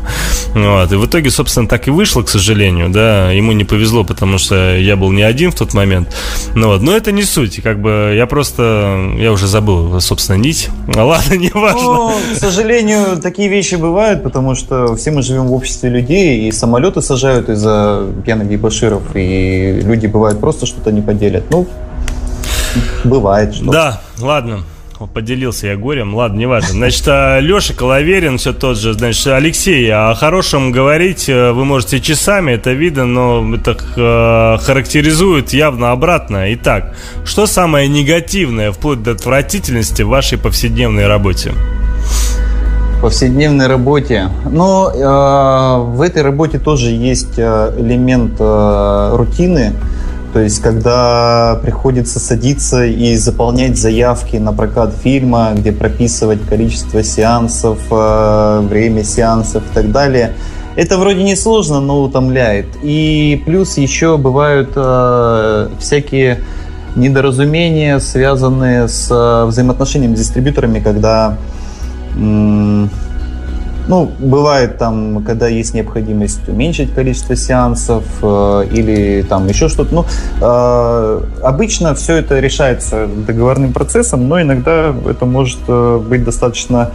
Вот. И в итоге, собственно, так и вышло, к сожалению, да, ему не повезло, потому что я был не один в тот момент. Ну, вот. Но это не суть, как бы я просто, я уже забыл, собственно, нить. А ладно, не важно.
Ну, к сожалению, такие вещи бывают, потому что все мы живем в обществе людей, и самолеты сажают из-за пьяных ебаширов, и люди бывают просто что-то не поделят. Ну, бывает что.
Да, ладно. Поделился я горем, ладно, неважно. Значит, Леша Коловерин, все тот же. Значит, Алексей, о хорошем говорить э, вы можете часами, это видно, но это э, характеризует явно обратно. Итак, что самое негативное, вплоть до отвратительности в вашей повседневной работе?
Повседневной работе. Но э, в этой работе тоже есть э, элемент э, рутины. То есть, когда приходится садиться и заполнять заявки на прокат фильма, где прописывать количество сеансов, э, время сеансов и так далее, это вроде не сложно, но утомляет. И плюс еще бывают э, всякие недоразумения, связанные с э, взаимоотношениями с дистрибьюторами, когда Ну, бывает там, когда есть необходимость уменьшить количество сеансов э, или там еще что-то. Ну, э, обычно все это решается договорным процессом, но иногда это может э, быть достаточно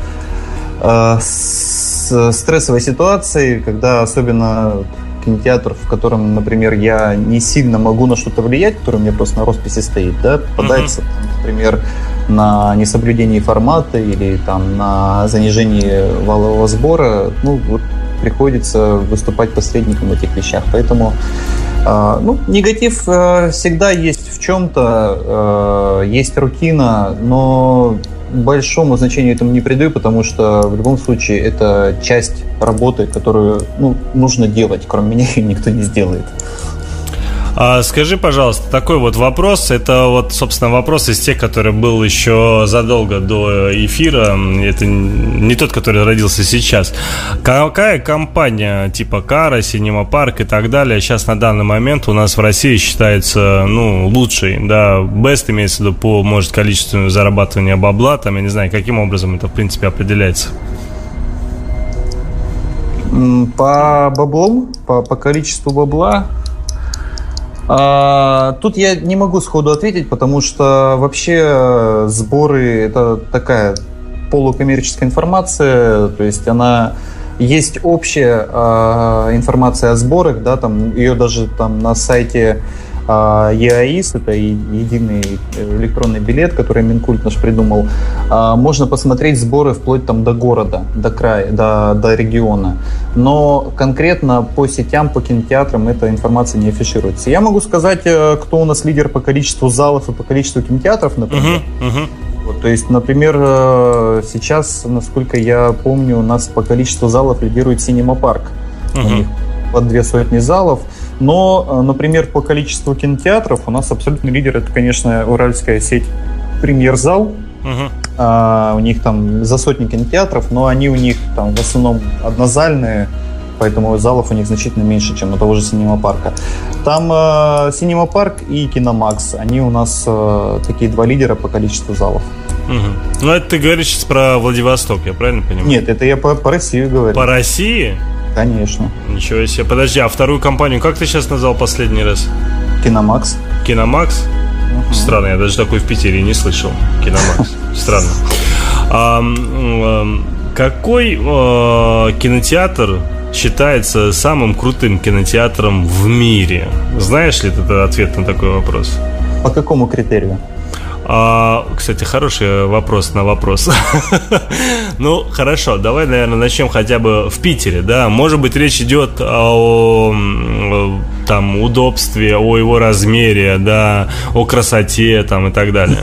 э, стрессовой ситуацией, когда особенно кинотеатр, в котором, например, я не сильно могу на что-то влиять, который у меня просто на росписи стоит, да, попадается, mm-hmm. например, на несоблюдении формата или там на занижении валового сбора, ну, вот приходится выступать посредником в этих вещах. Поэтому э, ну, негатив э, всегда есть в чем-то, э, есть рутина, но большому значению этому не придаю, потому что в любом случае это часть работы, которую ну, нужно делать. Кроме меня ее никто не сделает.
А скажи, пожалуйста, такой вот вопрос. Это вот, собственно, вопрос из тех, который был еще задолго до эфира. Это не тот, который родился сейчас. Какая компания типа Кара, Синема Парк и так далее сейчас на данный момент у нас в России считается, ну, лучшей, да, best имеется в виду по, может, количеству зарабатывания бабла, там, я не знаю, каким образом это, в принципе, определяется?
По баблам, по, по количеству бабла, а, тут я не могу сходу ответить, потому что вообще э, сборы это такая полукоммерческая информация, то есть она есть общая э, информация о сборах, да, там ее даже там на сайте а, ЕАИС, это единый электронный билет, который Минкульт наш придумал, а, можно посмотреть сборы вплоть там до города, до края, до, до региона. Но конкретно по сетям, по кинотеатрам эта информация не афишируется. Я могу сказать, э, кто у нас лидер по количеству залов и по количеству кинотеатров, например. Uh-huh, uh-huh. Вот, то есть, например, э, сейчас, насколько я помню, у нас по количеству залов лидирует Синема Парк. Uh-huh. У них под две сотни залов. Но, э, например, по количеству кинотеатров у нас абсолютный лидер это, конечно, уральская сеть Премьер-зал. Угу. А, у них там за сотни кинотеатров, но они у них там в основном однозальные, поэтому залов у них значительно меньше, чем у того же Синема Парка. Там э, Синема Парк и Киномакс, они у нас э, такие два лидера по количеству залов.
Угу. Ну, это ты говоришь сейчас про Владивосток, я правильно понимаю?
Нет, это я по, по России говорю.
По России?
Конечно.
Ничего себе. Подожди, а вторую компанию как ты сейчас назвал последний раз?
Киномакс.
Киномакс? Угу. Странно, я даже такой в Питере не слышал. Киномакс. Странно. А, какой а, кинотеатр считается самым крутым кинотеатром в мире? Знаешь ли ты ответ на такой вопрос?
По какому критерию?
А, кстати, хороший вопрос на вопрос. ну, хорошо, давай, наверное, начнем хотя бы в Питере, да. Может быть, речь идет о, там удобстве, о его размере, да, о красоте там и так далее.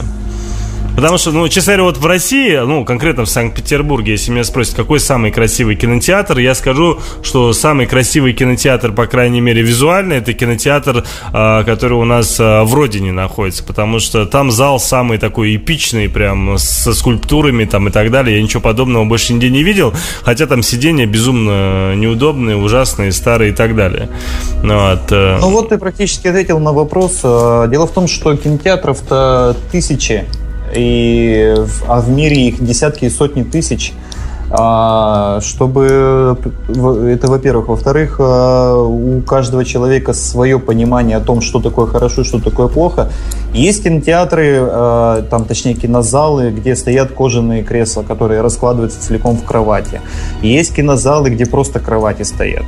Потому что, ну, честно говоря, вот в России, ну, конкретно в Санкт-Петербурге, если меня спросят, какой самый красивый кинотеатр, я скажу, что самый красивый кинотеатр, по крайней мере, визуально, это кинотеатр, а, который у нас а, в Родине находится, потому что там зал самый такой эпичный, прям со скульптурами там и так далее. Я ничего подобного больше нигде не видел, хотя там сиденья безумно неудобные, ужасные, старые и так далее.
Ну, вот, э, ну вот ты практически ответил на вопрос. Э, дело в том, что кинотеатров-то тысячи и, а в мире их десятки и сотни тысяч. А, чтобы это, во-первых. Во-вторых, а, у каждого человека свое понимание о том, что такое хорошо что такое плохо. Есть кинотеатры, а, там, точнее, кинозалы, где стоят кожаные кресла, которые раскладываются целиком в кровати. Есть кинозалы, где просто кровати стоят.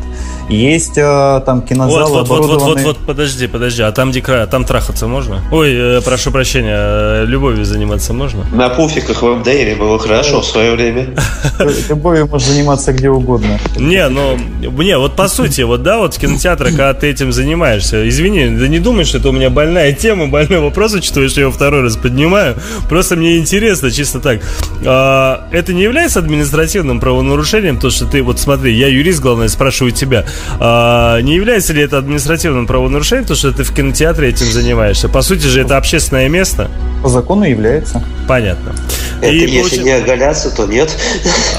Есть там кинозалы
вот, вот, оборудованные... Вот, вот, вот, вот, подожди, подожди, а там где края, там трахаться можно? Ой, э, прошу прощения, э, любовью заниматься можно?
На пуфиках в МДРе было хорошо в свое время.
Любовью можно заниматься где угодно.
Не, ну, не, вот по сути, вот да, вот в кинотеатре, когда ты этим занимаешься, извини, да не думаешь, что это у меня больная тема, больной вопрос, учитывая, что я его второй раз поднимаю, просто мне интересно, чисто так. А, это не является административным правонарушением, то, что ты, вот смотри, я юрист, главное, спрашиваю тебя, а, не является ли это административным правонарушением, то, что ты в кинотеатре этим занимаешься? По сути же, это общественное место.
По закону является.
Понятно.
Это и если получ... не оголяться, то нет.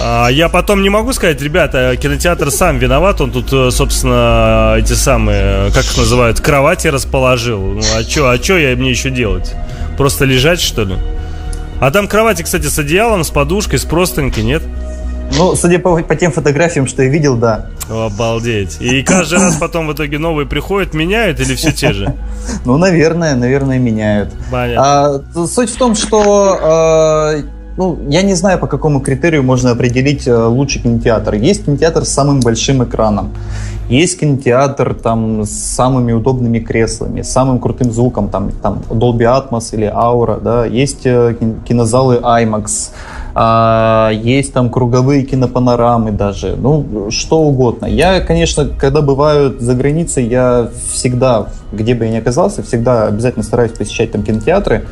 А, я потом не могу сказать, ребята, кинотеатр сам виноват, он тут, э, собственно, эти самые, как их называют, кровати расположил. Ну, а что а чё я мне еще делать? Просто лежать, что ли? А там кровати, кстати, с одеялом, с подушкой, с простынькой, нет?
Ну, судя по, по тем фотографиям, что я видел, да.
Обалдеть. И каждый раз потом в итоге новые приходят, меняют или все те же?
Ну, наверное, наверное, меняют. Понятно. А, суть в том, что а, ну, я не знаю, по какому критерию можно определить э, лучший кинотеатр. Есть кинотеатр с самым большим экраном. Есть кинотеатр там с самыми удобными креслами, с самым крутым звуком, там, там Dolby Atmos или Aura, да. Есть э, кинозалы IMAX, а, есть там круговые кинопанорамы даже, ну, что угодно. Я, конечно, когда бываю за границей, я всегда, где бы я ни оказался, всегда обязательно стараюсь посещать там кинотеатры,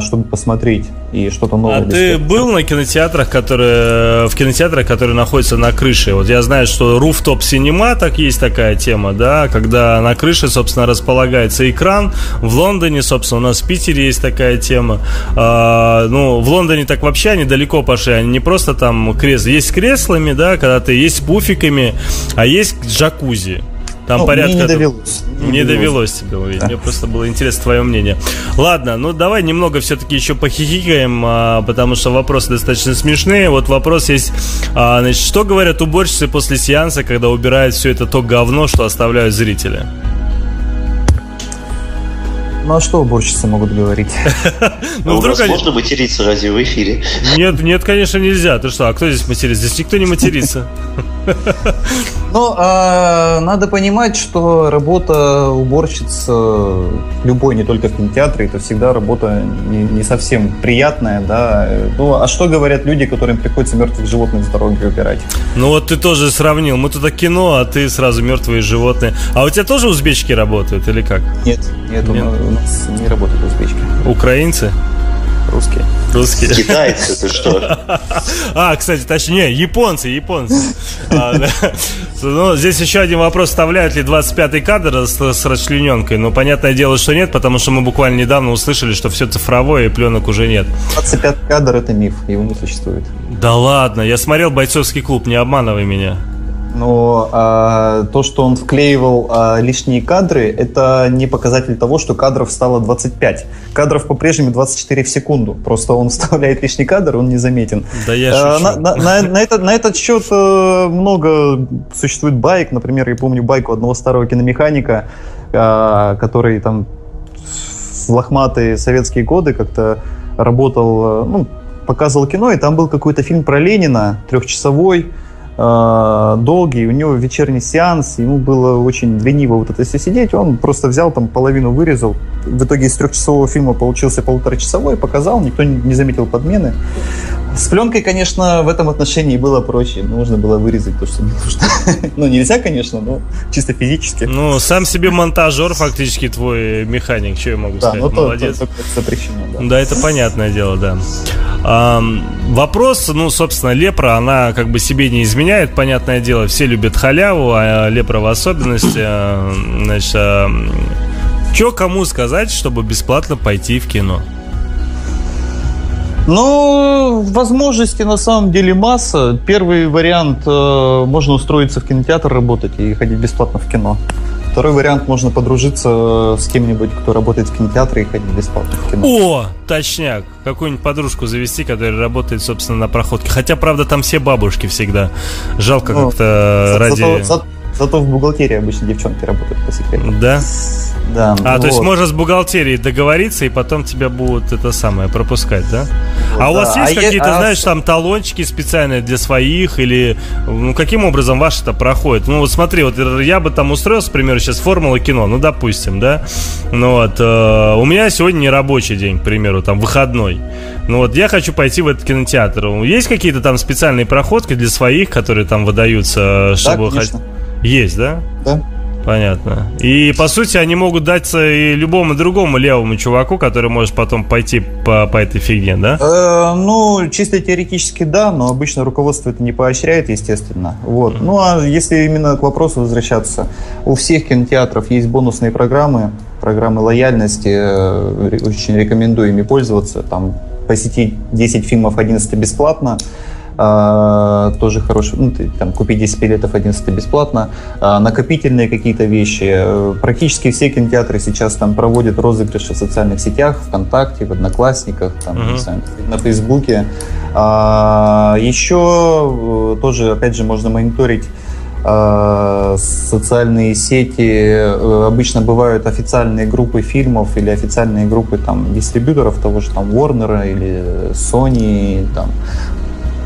чтобы посмотреть и что-то новое.
А ты был на кинотеатрах, которые в кинотеатрах, которые находятся на крыше? Вот я знаю, что Rooftop Cinema, так есть такая тема, да, когда на крыше, собственно, располагается экран. В Лондоне, собственно, у нас в Питере есть такая тема. А, ну, в Лондоне так вообще они далеко пошли, они не просто там кресла. Есть с креслами, да, когда ты есть с пуфиками, а есть джакузи. Там ну, порядка... Мне
не довелось.
Не, не довелось тебе увидеть. Да. Мне просто было интересно твое мнение. Ладно, ну давай немного все-таки еще похихикаем, а, потому что вопросы достаточно смешные. Вот вопрос есть, а, значит, что говорят уборщицы после сеанса, когда убирают все это то говно, что оставляют зрители?
Ну а что уборщицы могут говорить?
Ну, вдруг они... можно материться разве в эфире?
Нет, нет, конечно, нельзя. Ты что, а кто здесь матерится? Здесь никто не матерится.
Ну, а, надо понимать, что работа уборщиц любой, не только в кинотеатре, это всегда работа не, не совсем приятная, да. Ну, а что говорят люди, которым приходится мертвых животных с дороги убирать?
Ну вот ты тоже сравнил. Мы тут кино, а ты сразу мертвые животные. А у тебя тоже узбечки работают или как?
Нет, нет, нет. у нас не работают узбечки.
Украинцы?
Русские.
Русские.
Китайцы, ты что?
А, кстати, точнее, японцы, японцы. А, ну, здесь еще один вопрос, вставляют ли 25-й кадр с, с расчлененкой. Ну, понятное дело, что нет, потому что мы буквально недавно услышали, что все цифровое и пленок уже нет.
25-й кадр это миф, его не существует.
Да ладно, я смотрел бойцовский клуб, не обманывай меня
но а, то, что он вклеивал а, лишние кадры, это не показатель того, что кадров стало 25. Кадров по-прежнему 24 в секунду. Просто он вставляет лишний кадр, он не заметен.
Да я
а, на, на, на, на, этот, на этот счет а, много существует байк. Например, я помню байку одного старого киномеханика, а, который там в лохматые советские годы как-то работал, а, ну, показывал кино, и там был какой-то фильм про Ленина, трехчасовой, э, долгий, у него вечерний сеанс, ему было очень лениво вот это все сидеть, он просто взял там половину вырезал, в итоге из трехчасового фильма получился полуторачасовой, показал, никто не заметил подмены. С пленкой, конечно, в этом отношении было проще, нужно было вырезать то, что не нужно. ну, нельзя, конечно, но чисто физически.
Ну, сам себе монтажер фактически твой механик, что я могу сказать,
ну, молодец. То, то, то, запрещено,
да. Да, это понятное дело, да. А, вопрос, ну, собственно, лепра, она как бы себе не изменяет, понятное дело, все любят халяву, а лепра в особенности. Значит, а, что кому сказать, чтобы бесплатно пойти в кино?
Ну, возможности на самом деле масса. Первый вариант э, можно устроиться в кинотеатр работать и ходить бесплатно в кино. Второй вариант можно подружиться с кем-нибудь, кто работает в кинотеатре и ходить бесплатно в кино.
О, точняк. Какую-нибудь подружку завести, которая работает, собственно, на проходке. Хотя, правда, там все бабушки всегда. Жалко ну, как-то за, ради...
Зато, за, зато в бухгалтерии обычно девчонки работают по секрету.
Да?
Да.
А, вот. то есть можно с бухгалтерией договориться, и потом тебя будут это самое пропускать, да? Вот, а у вас есть а какие-то, а... знаешь, там талончики специальные для своих, или ну каким образом ваше это проходит? Ну вот смотри, вот я бы там устроился, к примеру, сейчас формула кино, ну допустим, да? Ну вот, э, у меня сегодня не рабочий день, к примеру, там выходной. Ну вот я хочу пойти в этот кинотеатр. Есть какие-то там специальные проходки для своих, которые там выдаются, чтобы... Да, Есть, да?
Да.
Понятно. И по сути они могут дать и любому другому левому чуваку, который может потом пойти по, по этой фигне, да?
Э, ну, чисто теоретически да, но обычно руководство это не поощряет, естественно. Вот. Mm-hmm. Ну а если именно к вопросу возвращаться, у всех кинотеатров есть бонусные программы, программы лояльности, э, очень рекомендую ими пользоваться. Там посетить 10 фильмов 11 бесплатно тоже хороший, ну, ты, там, купить 10 билетов 11 бесплатно, а, накопительные какие-то вещи. Практически все кинотеатры сейчас там проводят розыгрыши в социальных сетях, ВКонтакте, в Одноклассниках, там, uh-huh. знаю, на Фейсбуке. А, еще тоже, опять же, можно мониторить социальные сети обычно бывают официальные группы фильмов или официальные группы там дистрибьюторов того же там Warner или Sony там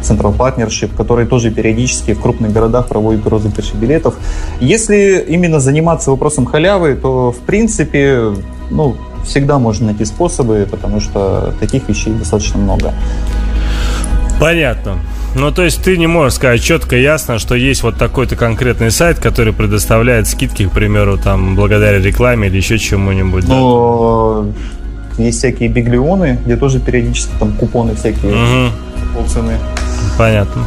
Central Partnership, которые тоже периодически в крупных городах проводят розыгрыши билетов. Если именно заниматься вопросом халявы, то в принципе, ну, всегда можно найти способы, потому что таких вещей достаточно много.
Понятно. Ну, то есть ты не можешь сказать четко и ясно, что есть вот такой-то конкретный сайт, который предоставляет скидки, к примеру, там, благодаря рекламе или еще чему-нибудь.
Но да? есть всякие биглионы, где тоже периодически там купоны всякие угу. полцены.
Понятно.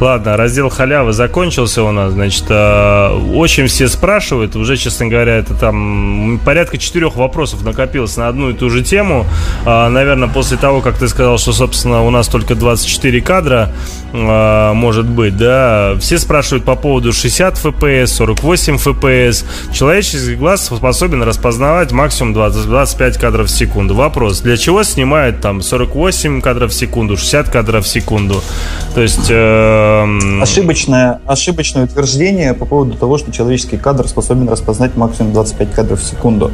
Ладно, раздел халявы закончился у нас. Значит, э, очень все спрашивают. Уже, честно говоря, это там порядка четырех вопросов накопилось на одну и ту же тему. Э, наверное, после того, как ты сказал, что, собственно, у нас только 24 кадра э, может быть, да. Все спрашивают по поводу 60 FPS, 48 FPS. Человеческий глаз способен распознавать максимум 20, 25 кадров в секунду. Вопрос, для чего снимают там 48 кадров в секунду, 60 кадров в секунду? То есть... Э,
Эм, ошибочное, ошибочное утверждение по поводу того, что человеческий кадр способен распознать максимум 25 кадров в секунду.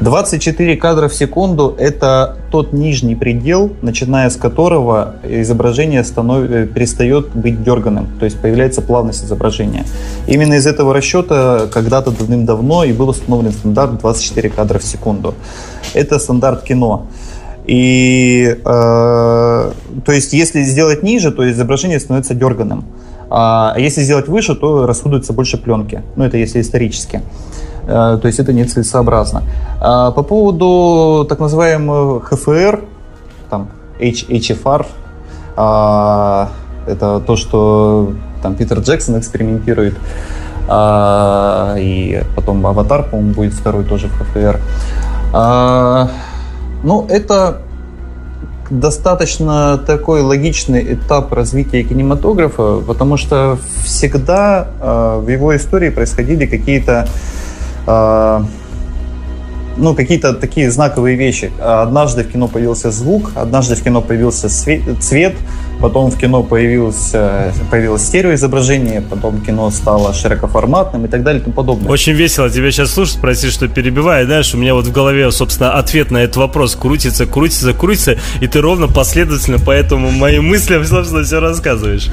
24 кадра в секунду – это тот нижний предел, начиная с которого изображение станов... Э, перестает быть дерганым, то есть появляется плавность изображения. Именно из этого расчета когда-то давным-давно и был установлен стандарт 24 кадра в секунду. Это стандарт кино. И, э, то есть, если сделать ниже, то изображение становится дерганым. А если сделать выше, то расходуется больше пленки. Ну, это если исторически. Э, то есть, это нецелесообразно. А по поводу так называемого ХФР, там, H, HFR, а, это то, что там Питер Джексон экспериментирует. А, и потом Аватар, по-моему, будет второй тоже в. А, ну, это достаточно такой логичный этап развития кинематографа, потому что всегда э, в его истории происходили какие-то э, ну, какие-то такие знаковые вещи. Однажды в кино появился звук, однажды в кино появился цвет, потом в кино появился, появилось стереоизображение, потом кино стало широкоформатным и так далее и тому подобное.
Очень весело тебя сейчас слушать, прости, что перебиваю. Знаешь, у меня вот в голове, собственно, ответ на этот вопрос крутится, крутится, крутится, и ты ровно последовательно по этому моим мыслям, собственно, все рассказываешь.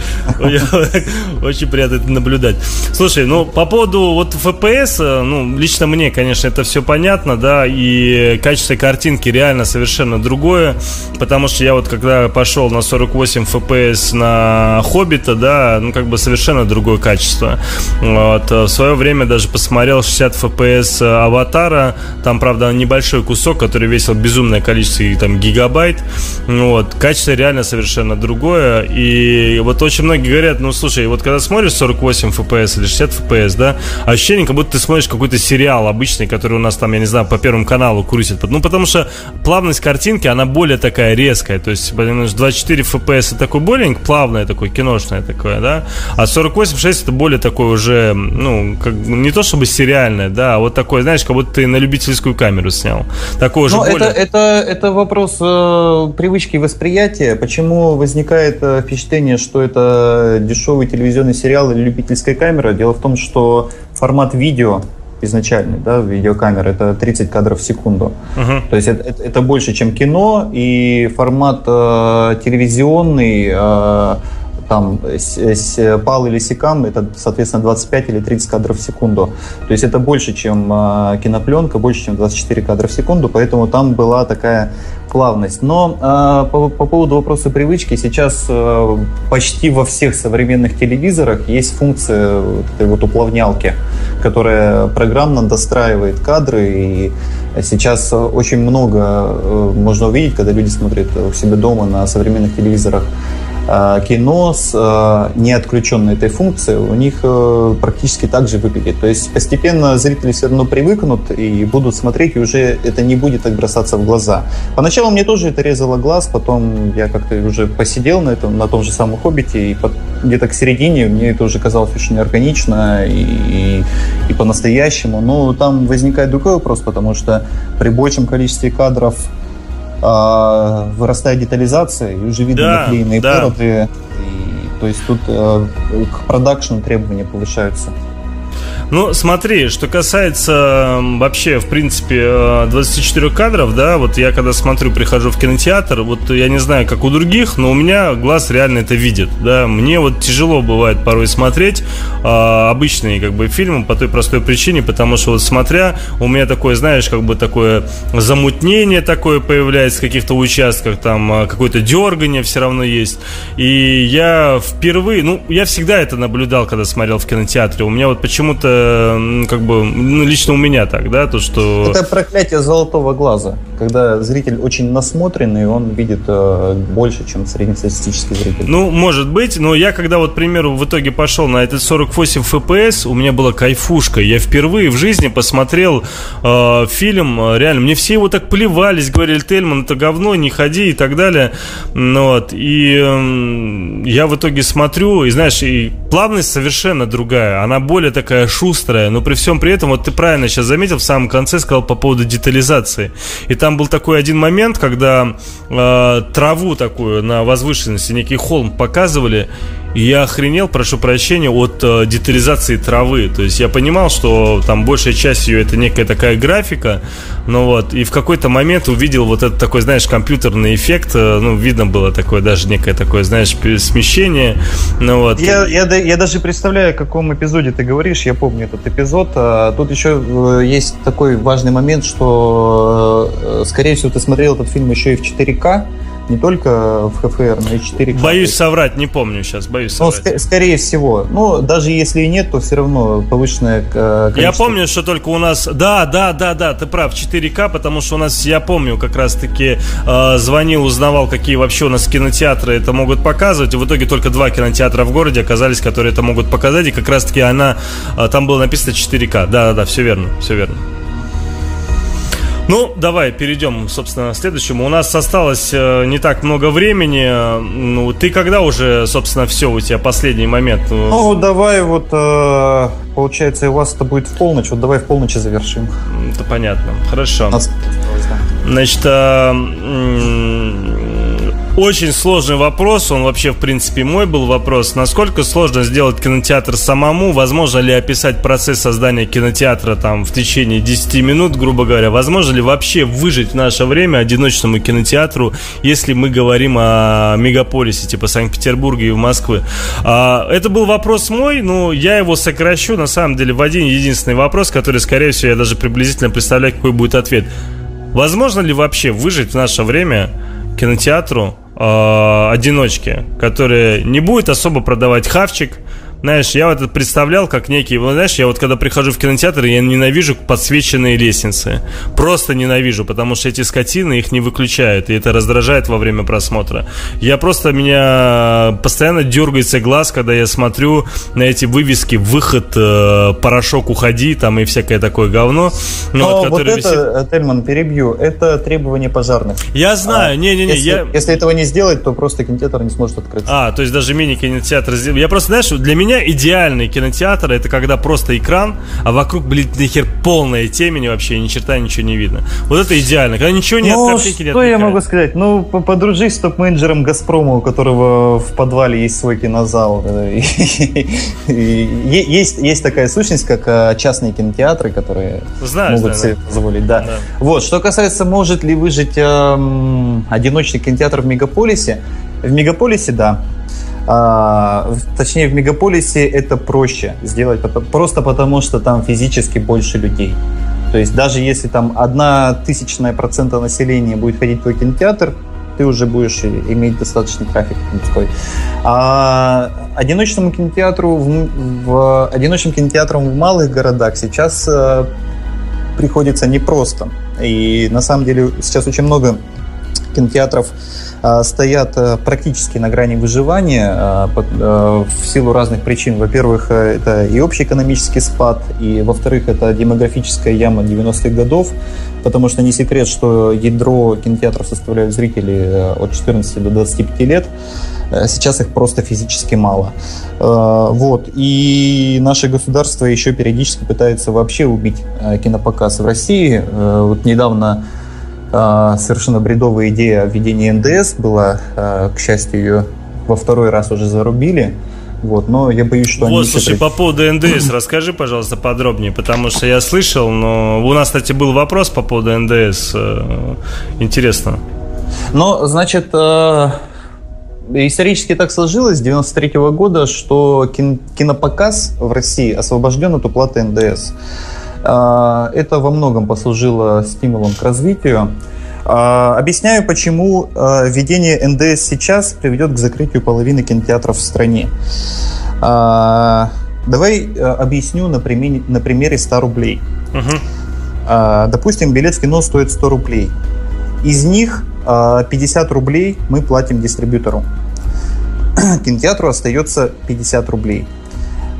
Очень приятно это наблюдать. Слушай, ну, по поводу вот FPS, ну, лично мне, конечно, это все понятно, да, и качество картинки реально совершенно другое, потому что я вот когда пошел на 48 FPS на Хоббита, да, ну как бы совершенно другое качество. Вот. В свое время даже посмотрел 60 FPS Аватара, там, правда, небольшой кусок, который весил безумное количество там гигабайт. Вот. Качество реально совершенно другое. И вот очень многие говорят, ну слушай, вот когда смотришь 48 FPS или 60 FPS, да, ощущение, как будто ты смотришь какой-то сериал обычный, который у нас там, я не знаю, по Первому каналу крутит. Ну, потому что плавность картинки, она более такая резкая. То есть, понимаешь, 24 FPS это такой более плавное, такое киношное такое, да. А 48.6 это более такое уже, ну, как, не то чтобы сериальное, да, а вот такое, знаешь, как будто ты на любительскую камеру снял. Такое же более...
это, это, это вопрос э, привычки восприятия. Почему возникает э, впечатление, что это дешевый телевизионный сериал или любительская камера? Дело в том, что формат видео изначальный, да, видеокамеры, это 30 кадров в секунду. Uh-huh. То есть это, это, это больше, чем кино, и формат э, телевизионный, э, там, с, с, PAL или SICAM, это, соответственно, 25 или 30 кадров в секунду. То есть это больше, чем э, кинопленка, больше, чем 24 кадра в секунду, поэтому там была такая плавность. Но э, по, по поводу вопроса привычки, сейчас э, почти во всех современных телевизорах есть функция вот этой вот уплавнялки, которая программно достраивает кадры. И сейчас очень много э, можно увидеть, когда люди смотрят у себя дома на современных телевизорах кино с э, не отключенной этой функцией, у них э, практически так же выглядит. То есть постепенно зрители все равно привыкнут и будут смотреть, и уже это не будет так бросаться в глаза. Поначалу мне тоже это резало глаз, потом я как-то уже посидел на этом, на том же самом «Хоббите», и где-то к середине мне это уже казалось очень органично и, и, и по-настоящему. Но там возникает другой вопрос, потому что при большем количестве кадров э, вырастает детализация, и уже видно да, наклеенные да. бороды. И, то есть тут э, к продакшну требования повышаются.
Ну, смотри, что касается вообще, в принципе, 24 э, кадров, да, вот я когда смотрю, прихожу в кинотеатр, вот я не знаю, как у других, но у меня глаз реально это видит, да, мне вот тяжело бывает порой смотреть а, обычные, как бы, фильмы по той простой причине, потому что вот смотря, у меня такое, знаешь, как бы такое замутнение такое появляется в каких-то участках, там а, какое-то дергание все равно есть, и я впервые, ну, я всегда это наблюдал, когда смотрел в кинотеатре, у меня вот почему-то как бы, ну, лично у меня так, да, то, что...
Это проклятие золотого глаза, когда зритель очень насмотренный, он видит э, больше, чем среднестатистический зритель.
Ну, может быть, но я когда вот, к примеру, в итоге пошел на этот 48 FPS, у меня была кайфушка, я впервые в жизни посмотрел э, фильм, реально, мне все его так плевались, говорили, Тельман, это говно, не ходи и так далее, ну, вот, и э, я в итоге смотрю, и знаешь, и плавность совершенно другая, она более такая шустрая, но при всем при этом, вот ты правильно сейчас заметил, в самом конце сказал по поводу детализации. И там был такой один момент, когда э, траву такую на возвышенности, некий холм показывали, я охренел, прошу прощения, от э, детализации травы. То есть я понимал, что там большая часть ее это некая такая графика, ну вот, и в какой-то момент увидел вот этот такой, знаешь, компьютерный эффект, э, ну, видно было такое, даже некое такое, знаешь, смещение, ну вот.
Я, я, я даже представляю, о каком эпизоде ты говоришь, я помню этот эпизод. А тут еще э, есть такой важный момент, что, э, скорее всего, ты смотрел этот фильм еще и в 4К, не только в ХФР, но и 4К.
Боюсь соврать, не помню сейчас, боюсь
ну, соврать. Ск- скорее всего. Ну, даже если и нет, то все равно повышенное
э, количество. Я помню, что только у нас... Да, да, да, да, ты прав, 4К, потому что у нас, я помню, как раз-таки э, звонил, узнавал, какие вообще у нас кинотеатры это могут показывать, и в итоге только два кинотеатра в городе оказались, которые это могут показать, и как раз-таки она... Э, там было написано 4К. Да-да-да, все верно, все верно. Ну, давай перейдем, собственно, к следующему. У нас осталось э, не так много времени. Ну, ты когда уже, собственно, все, у тебя последний момент?
Ну, давай вот, э, получается, у вас это будет в полночь. Вот давай в полночь завершим.
Это понятно. Хорошо. Значит, э, очень сложный вопрос, он вообще, в принципе, мой был вопрос. Насколько сложно сделать кинотеатр самому? Возможно ли описать процесс создания кинотеатра там в течение 10 минут, грубо говоря? Возможно ли вообще выжить в наше время одиночному кинотеатру, если мы говорим о мегаполисе типа Санкт-Петербурга и Москвы? А, это был вопрос мой, но я его сокращу, на самом деле, в один единственный вопрос, который, скорее всего, я даже приблизительно представляю, какой будет ответ. Возможно ли вообще выжить в наше время кинотеатру э, одиночки, которые не будет особо продавать хавчик, знаешь, я вот это представлял как некий, вот, знаешь, я вот когда прихожу в кинотеатр, я ненавижу подсвеченные лестницы. Просто ненавижу, потому что эти скотины их не выключают, и это раздражает во время просмотра. Я просто, меня постоянно дергается глаз, когда я смотрю на эти вывески «Выход», э, «Порошок, уходи», там и всякое такое говно.
Ну, Но вот, вот это, висит... Тельман, перебью, это требование пожарных.
Я знаю, не-не-не. А,
если,
я...
если этого не сделать, то просто кинотеатр не сможет открыться.
А, то есть даже мини-кинотеатр. Я просто, знаешь, для меня меня идеальный кинотеатр это когда просто экран, а вокруг, блин, нахер полная темень вообще, ни черта ничего не видно. Вот это идеально, когда ничего нет,
ну, картинки что я могу сказать? Ну, подружись с топ-менеджером Газпрома, у которого в подвале есть свой кинозал. Есть, есть такая сущность, как э, частные кинотеатры, которые знаю, могут знаю, себе да. позволить. Да. да. Вот, что касается, может ли выжить эм, одиночный кинотеатр в мегаполисе, в мегаполисе, да. А, точнее, в мегаполисе это проще сделать, просто потому что там физически больше людей. То есть даже если там одна тысячная процента населения будет ходить в твой кинотеатр, ты уже будешь иметь достаточный трафик людской. А одиночному кинотеатру в, в одиночным кинотеатрам в малых городах сейчас э, приходится непросто. И на самом деле сейчас очень много кинотеатров стоят практически на грани выживания в силу разных причин. Во-первых, это и общий экономический спад, и во-вторых, это демографическая яма 90-х годов, потому что не секрет, что ядро кинотеатров составляют зрители от 14 до 25 лет. Сейчас их просто физически мало. Вот. И наше государство еще периодически пытается вообще убить кинопоказ в России. Вот недавно а, совершенно бредовая идея введения НДС была, а, к счастью, ее во второй раз уже зарубили. Вот, но я боюсь, что
вот,
они...
слушай, по поводу НДС расскажи, пожалуйста, подробнее, потому что я слышал, но у нас, кстати, был вопрос по поводу НДС. Э, интересно.
Ну, значит, э, исторически так сложилось с 93 -го года, что кинопоказ в России освобожден от уплаты НДС. А, это во многом послужило стимулом к развитию. А, объясняю, почему а, введение НДС сейчас приведет к закрытию половины кинотеатров в стране. Давай объясню на примере, на примере 100 рублей. Угу. Допустим, билет в кино стоит 100 рублей. Из них 50 рублей мы платим дистрибьютору. Кинотеатру остается 50 рублей.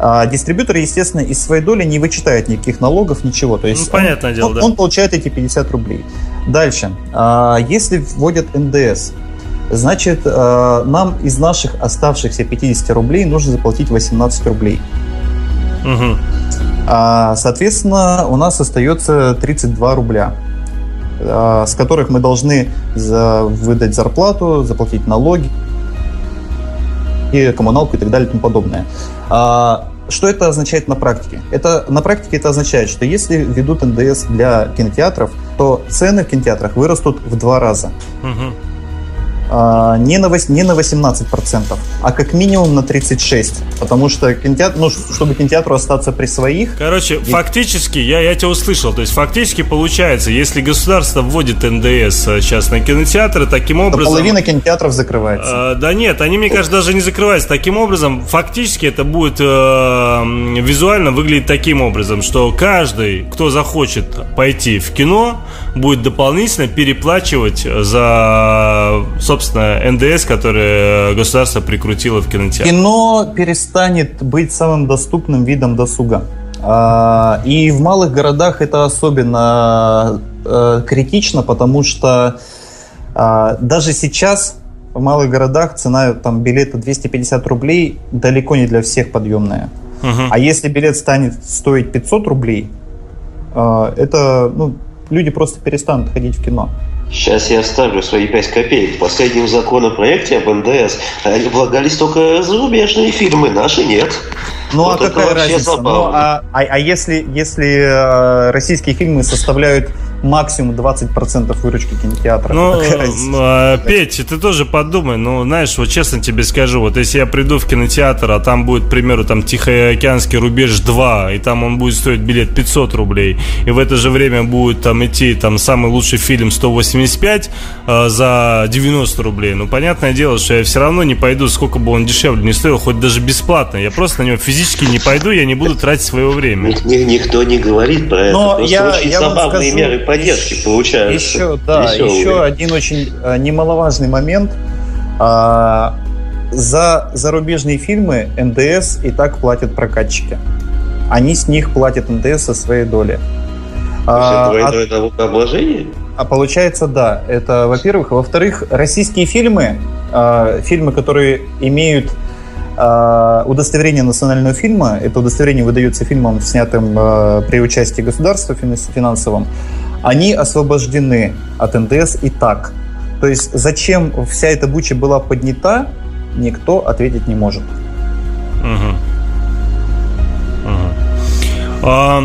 А дистрибьютор, естественно, из своей доли не вычитает никаких налогов, ничего. То есть
ну, понятное
он,
дело,
он,
да.
он получает эти 50 рублей. Дальше. А, если вводят НДС, значит, а, нам из наших оставшихся 50 рублей нужно заплатить 18 рублей. Угу. А, соответственно, у нас остается 32 рубля а, с которых мы должны за, выдать зарплату, заплатить налоги, и коммуналку и так далее и тому подобное. А, что это означает на практике? Это, на практике это означает, что если ведут НДС для кинотеатров, то цены в кинотеатрах вырастут в два раза. Угу. А, не, на, не на 18%, а как минимум на 36%. Потому что кинотеатр, ну, чтобы кинотеатру остаться при своих...
Короче, и... фактически, я, я тебя услышал, то есть фактически получается, если государство вводит НДС сейчас на кинотеатры, таким образом... То
половина кинотеатров закрывается.
Э, да нет, они, мне кажется, даже не закрываются. Таким образом, фактически это будет э, визуально выглядеть таким образом, что каждый, кто захочет пойти в кино, будет дополнительно переплачивать за, собственно, НДС, который государство прикрутило в кинотеатр.
Кино перестанет быть самым доступным видом досуга. А, и в малых городах это особенно э, критично, потому что а, даже сейчас в малых городах цена там, билета 250 рублей далеко не для всех подъемная. Угу. А если билет станет стоить 500 рублей, это ну, люди просто перестанут ходить в кино.
Сейчас я вставлю свои 5 копеек. В последнем законопроекте об НДС облагались только зарубежные фильмы, наши нет.
Ну а вот а какая разница? Ну, а, а, а если, если э, российские фильмы составляют максимум 20% выручки кинотеатра.
Ну, э, Петь, ты тоже подумай, ну, знаешь, вот честно тебе скажу, вот если я приду в кинотеатр, а там будет, к примеру, там Тихоокеанский рубеж 2, и там он будет стоить билет 500 рублей, и в это же время будет там идти там самый лучший фильм 185 э, за 90 рублей, ну, понятное дело, что я все равно не пойду, сколько бы он дешевле не стоил, хоть даже бесплатно, я просто на него физически не пойду, я не буду тратить своего времени.
Никто не говорит про это, Но просто я, очень я забавные скажу... меры поддержки получаются.
Еще, да, веселые. еще один очень э, немаловажный момент. А, за зарубежные фильмы НДС и так платят прокатчики. Они с них платят НДС со своей доли.
А, а, налогообложение?
А получается, да. Это, во-первых. Во-вторых, российские фильмы, э, фильмы, которые имеют э, удостоверение национального фильма, это удостоверение выдается фильмам, снятым э, при участии государства финансовым, они освобождены от НДС и так. То есть зачем вся эта буча была поднята, никто ответить не может. Угу.
Угу. А,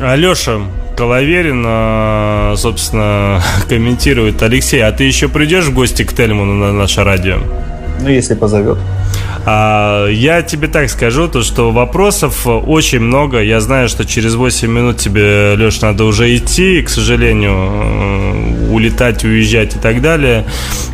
Алеша Коловерин, а, собственно, комментирует. Алексей, а ты еще придешь в гости к Тельману на наше радио?
Ну, если позовет.
А, я тебе так скажу, то, что вопросов очень много. Я знаю, что через 8 минут тебе, Леш, надо уже идти, к сожалению, э, улетать, уезжать и так далее.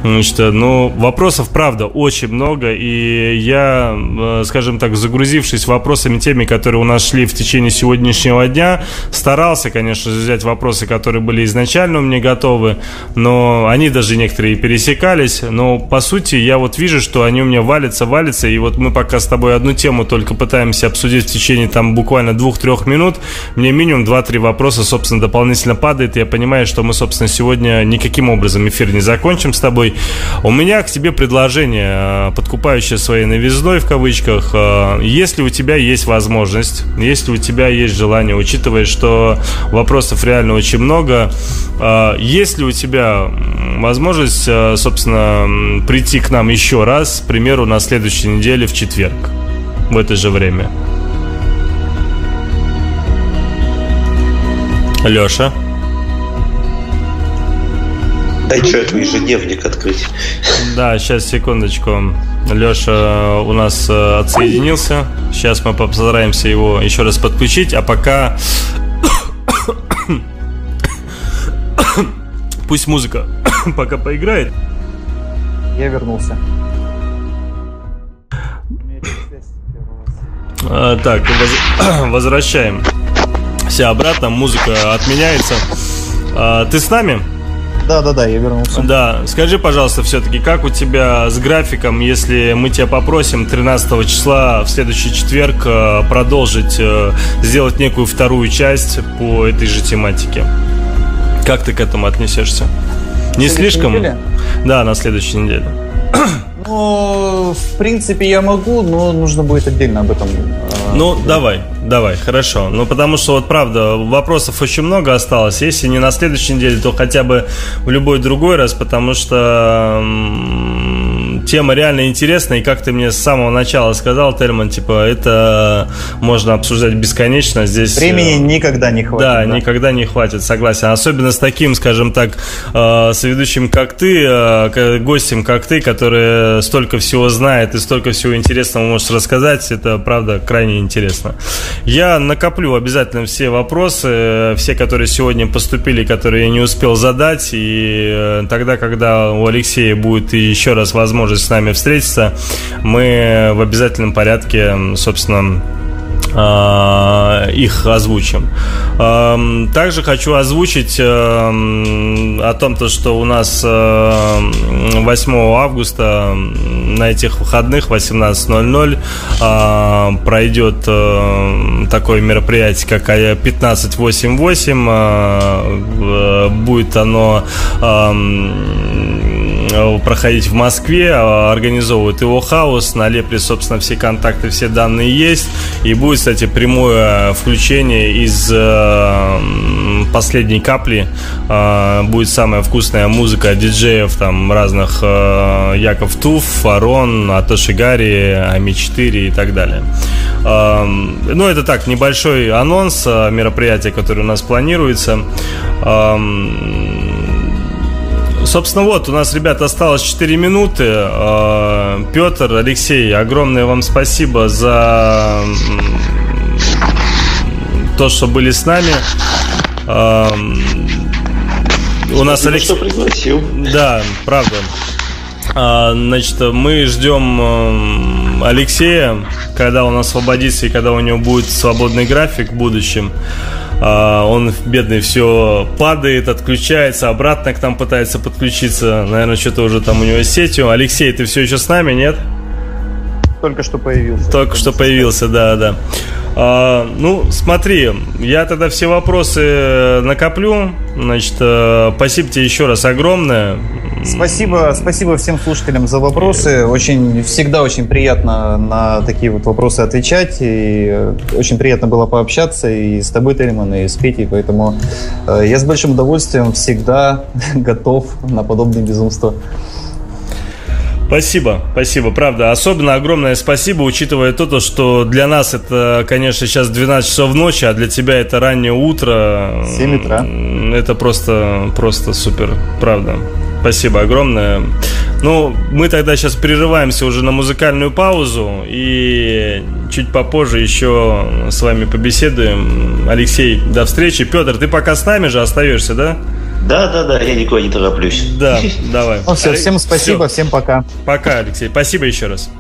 Значит, ну, вопросов, правда, очень много. И я, э, скажем так, загрузившись вопросами, теми, которые у нас шли в течение сегодняшнего дня, старался, конечно, взять вопросы, которые были изначально у меня готовы, но они даже некоторые пересекались. Но, по сути, я вот вижу, что они у меня валятся, валятся, и вот мы пока с тобой одну тему только пытаемся обсудить в течение там буквально двух-трех минут, мне минимум 2-3 вопроса, собственно, дополнительно падает, я понимаю, что мы, собственно, сегодня никаким образом эфир не закончим с тобой. У меня к тебе предложение, э, подкупающее своей новизной в кавычках. Э, если у тебя есть возможность, если у тебя есть желание, учитывая, что вопросов реально очень много, э, есть ли у тебя возможность, собственно, прийти к нам еще раз, к примеру, на следующей неделе в четверг в это же время? Леша?
Дай что, это ежедневник открыть.
Да, сейчас, секундочку. Леша у нас э, отсоединился. Сейчас мы постараемся его еще раз подключить. А пока... Пусть музыка пока поиграет.
Я вернулся.
А, так, воз... возвращаем. Все обратно, музыка отменяется. А, ты с нами?
Да, да, да, я вернулся.
Да, скажи, пожалуйста, все-таки, как у тебя с графиком, если мы тебя попросим 13 числа в следующий четверг э, продолжить, э, сделать некую вторую часть по этой же тематике? Как ты к этому отнесешься? Не слишком? Неделе? Да, на следующей неделе.
Ну, в принципе, я могу, но нужно будет отдельно об этом.
Э, ну, давай, давай, хорошо. Ну, потому что вот правда, вопросов очень много осталось. Если не на следующей неделе, то хотя бы в любой другой раз, потому что тема реально интересная, и как ты мне с самого начала сказал, Тельман, типа, это можно обсуждать бесконечно. Здесь
времени э, никогда не хватит.
Да, да, никогда не хватит, согласен. Особенно с таким, скажем так, э, с ведущим, как ты, э, гостем, как ты, который столько всего знает и столько всего интересного может рассказать. Это правда крайне интересно. Я накоплю обязательно все вопросы, все, которые сегодня поступили, которые я не успел задать, и тогда, когда у Алексея будет еще раз возможность с нами встретиться, мы в обязательном порядке, собственно, а, их озвучим. Также хочу озвучить о том, то, что у нас 8 августа на этих выходных 18.00 а, пройдет такое мероприятие, как 1588. А, будет оно проходить в Москве, э, организовывает его хаос, на Лепре, собственно, все контакты, все данные есть, и будет, кстати, прямое включение из э, последней капли, будет самая вкусная музыка диджеев, там, разных Яков Туф, Арон, Атоши Гарри, Ами-4 и так далее. Ну, это так, небольшой анонс мероприятия, которое у нас планируется. Собственно, вот, у нас, ребята, осталось 4 минуты. А, Петр, Алексей, огромное вам спасибо за то, что были с нами. А, у нас Алексей...
что пригласил.
Да, правда. А, значит, мы ждем Алексея, когда он освободится и когда у него будет свободный график в будущем. А, он, бедный, все падает, отключается, обратно к нам пытается подключиться. Наверное, что-то уже там у него с сетью. Алексей, ты все еще с нами, нет?
Только что появился.
Только что появился, да, да. А, ну, смотри, я тогда все вопросы накоплю. Значит, э, спасибо тебе еще раз огромное.
Спасибо, спасибо всем слушателям за вопросы. Очень всегда очень приятно на такие вот вопросы отвечать. И э, очень приятно было пообщаться и с тобой, Тельман, и с Петей. Поэтому э, я с большим удовольствием всегда готов на подобные безумства.
Спасибо, спасибо, правда. Особенно огромное спасибо, учитывая то, что для нас это, конечно, сейчас 12 часов ночи, а для тебя это раннее утро.
7 утра.
Это просто, просто супер, правда. Спасибо огромное. Ну, мы тогда сейчас прерываемся уже на музыкальную паузу и чуть попозже еще с вами побеседуем. Алексей, до встречи. Петр, ты пока с нами же остаешься, да?
Да, да, да, я никуда не тороплюсь.
Да, давай.
Ну все, всем спасибо, всем пока.
Пока, Алексей. Спасибо еще раз.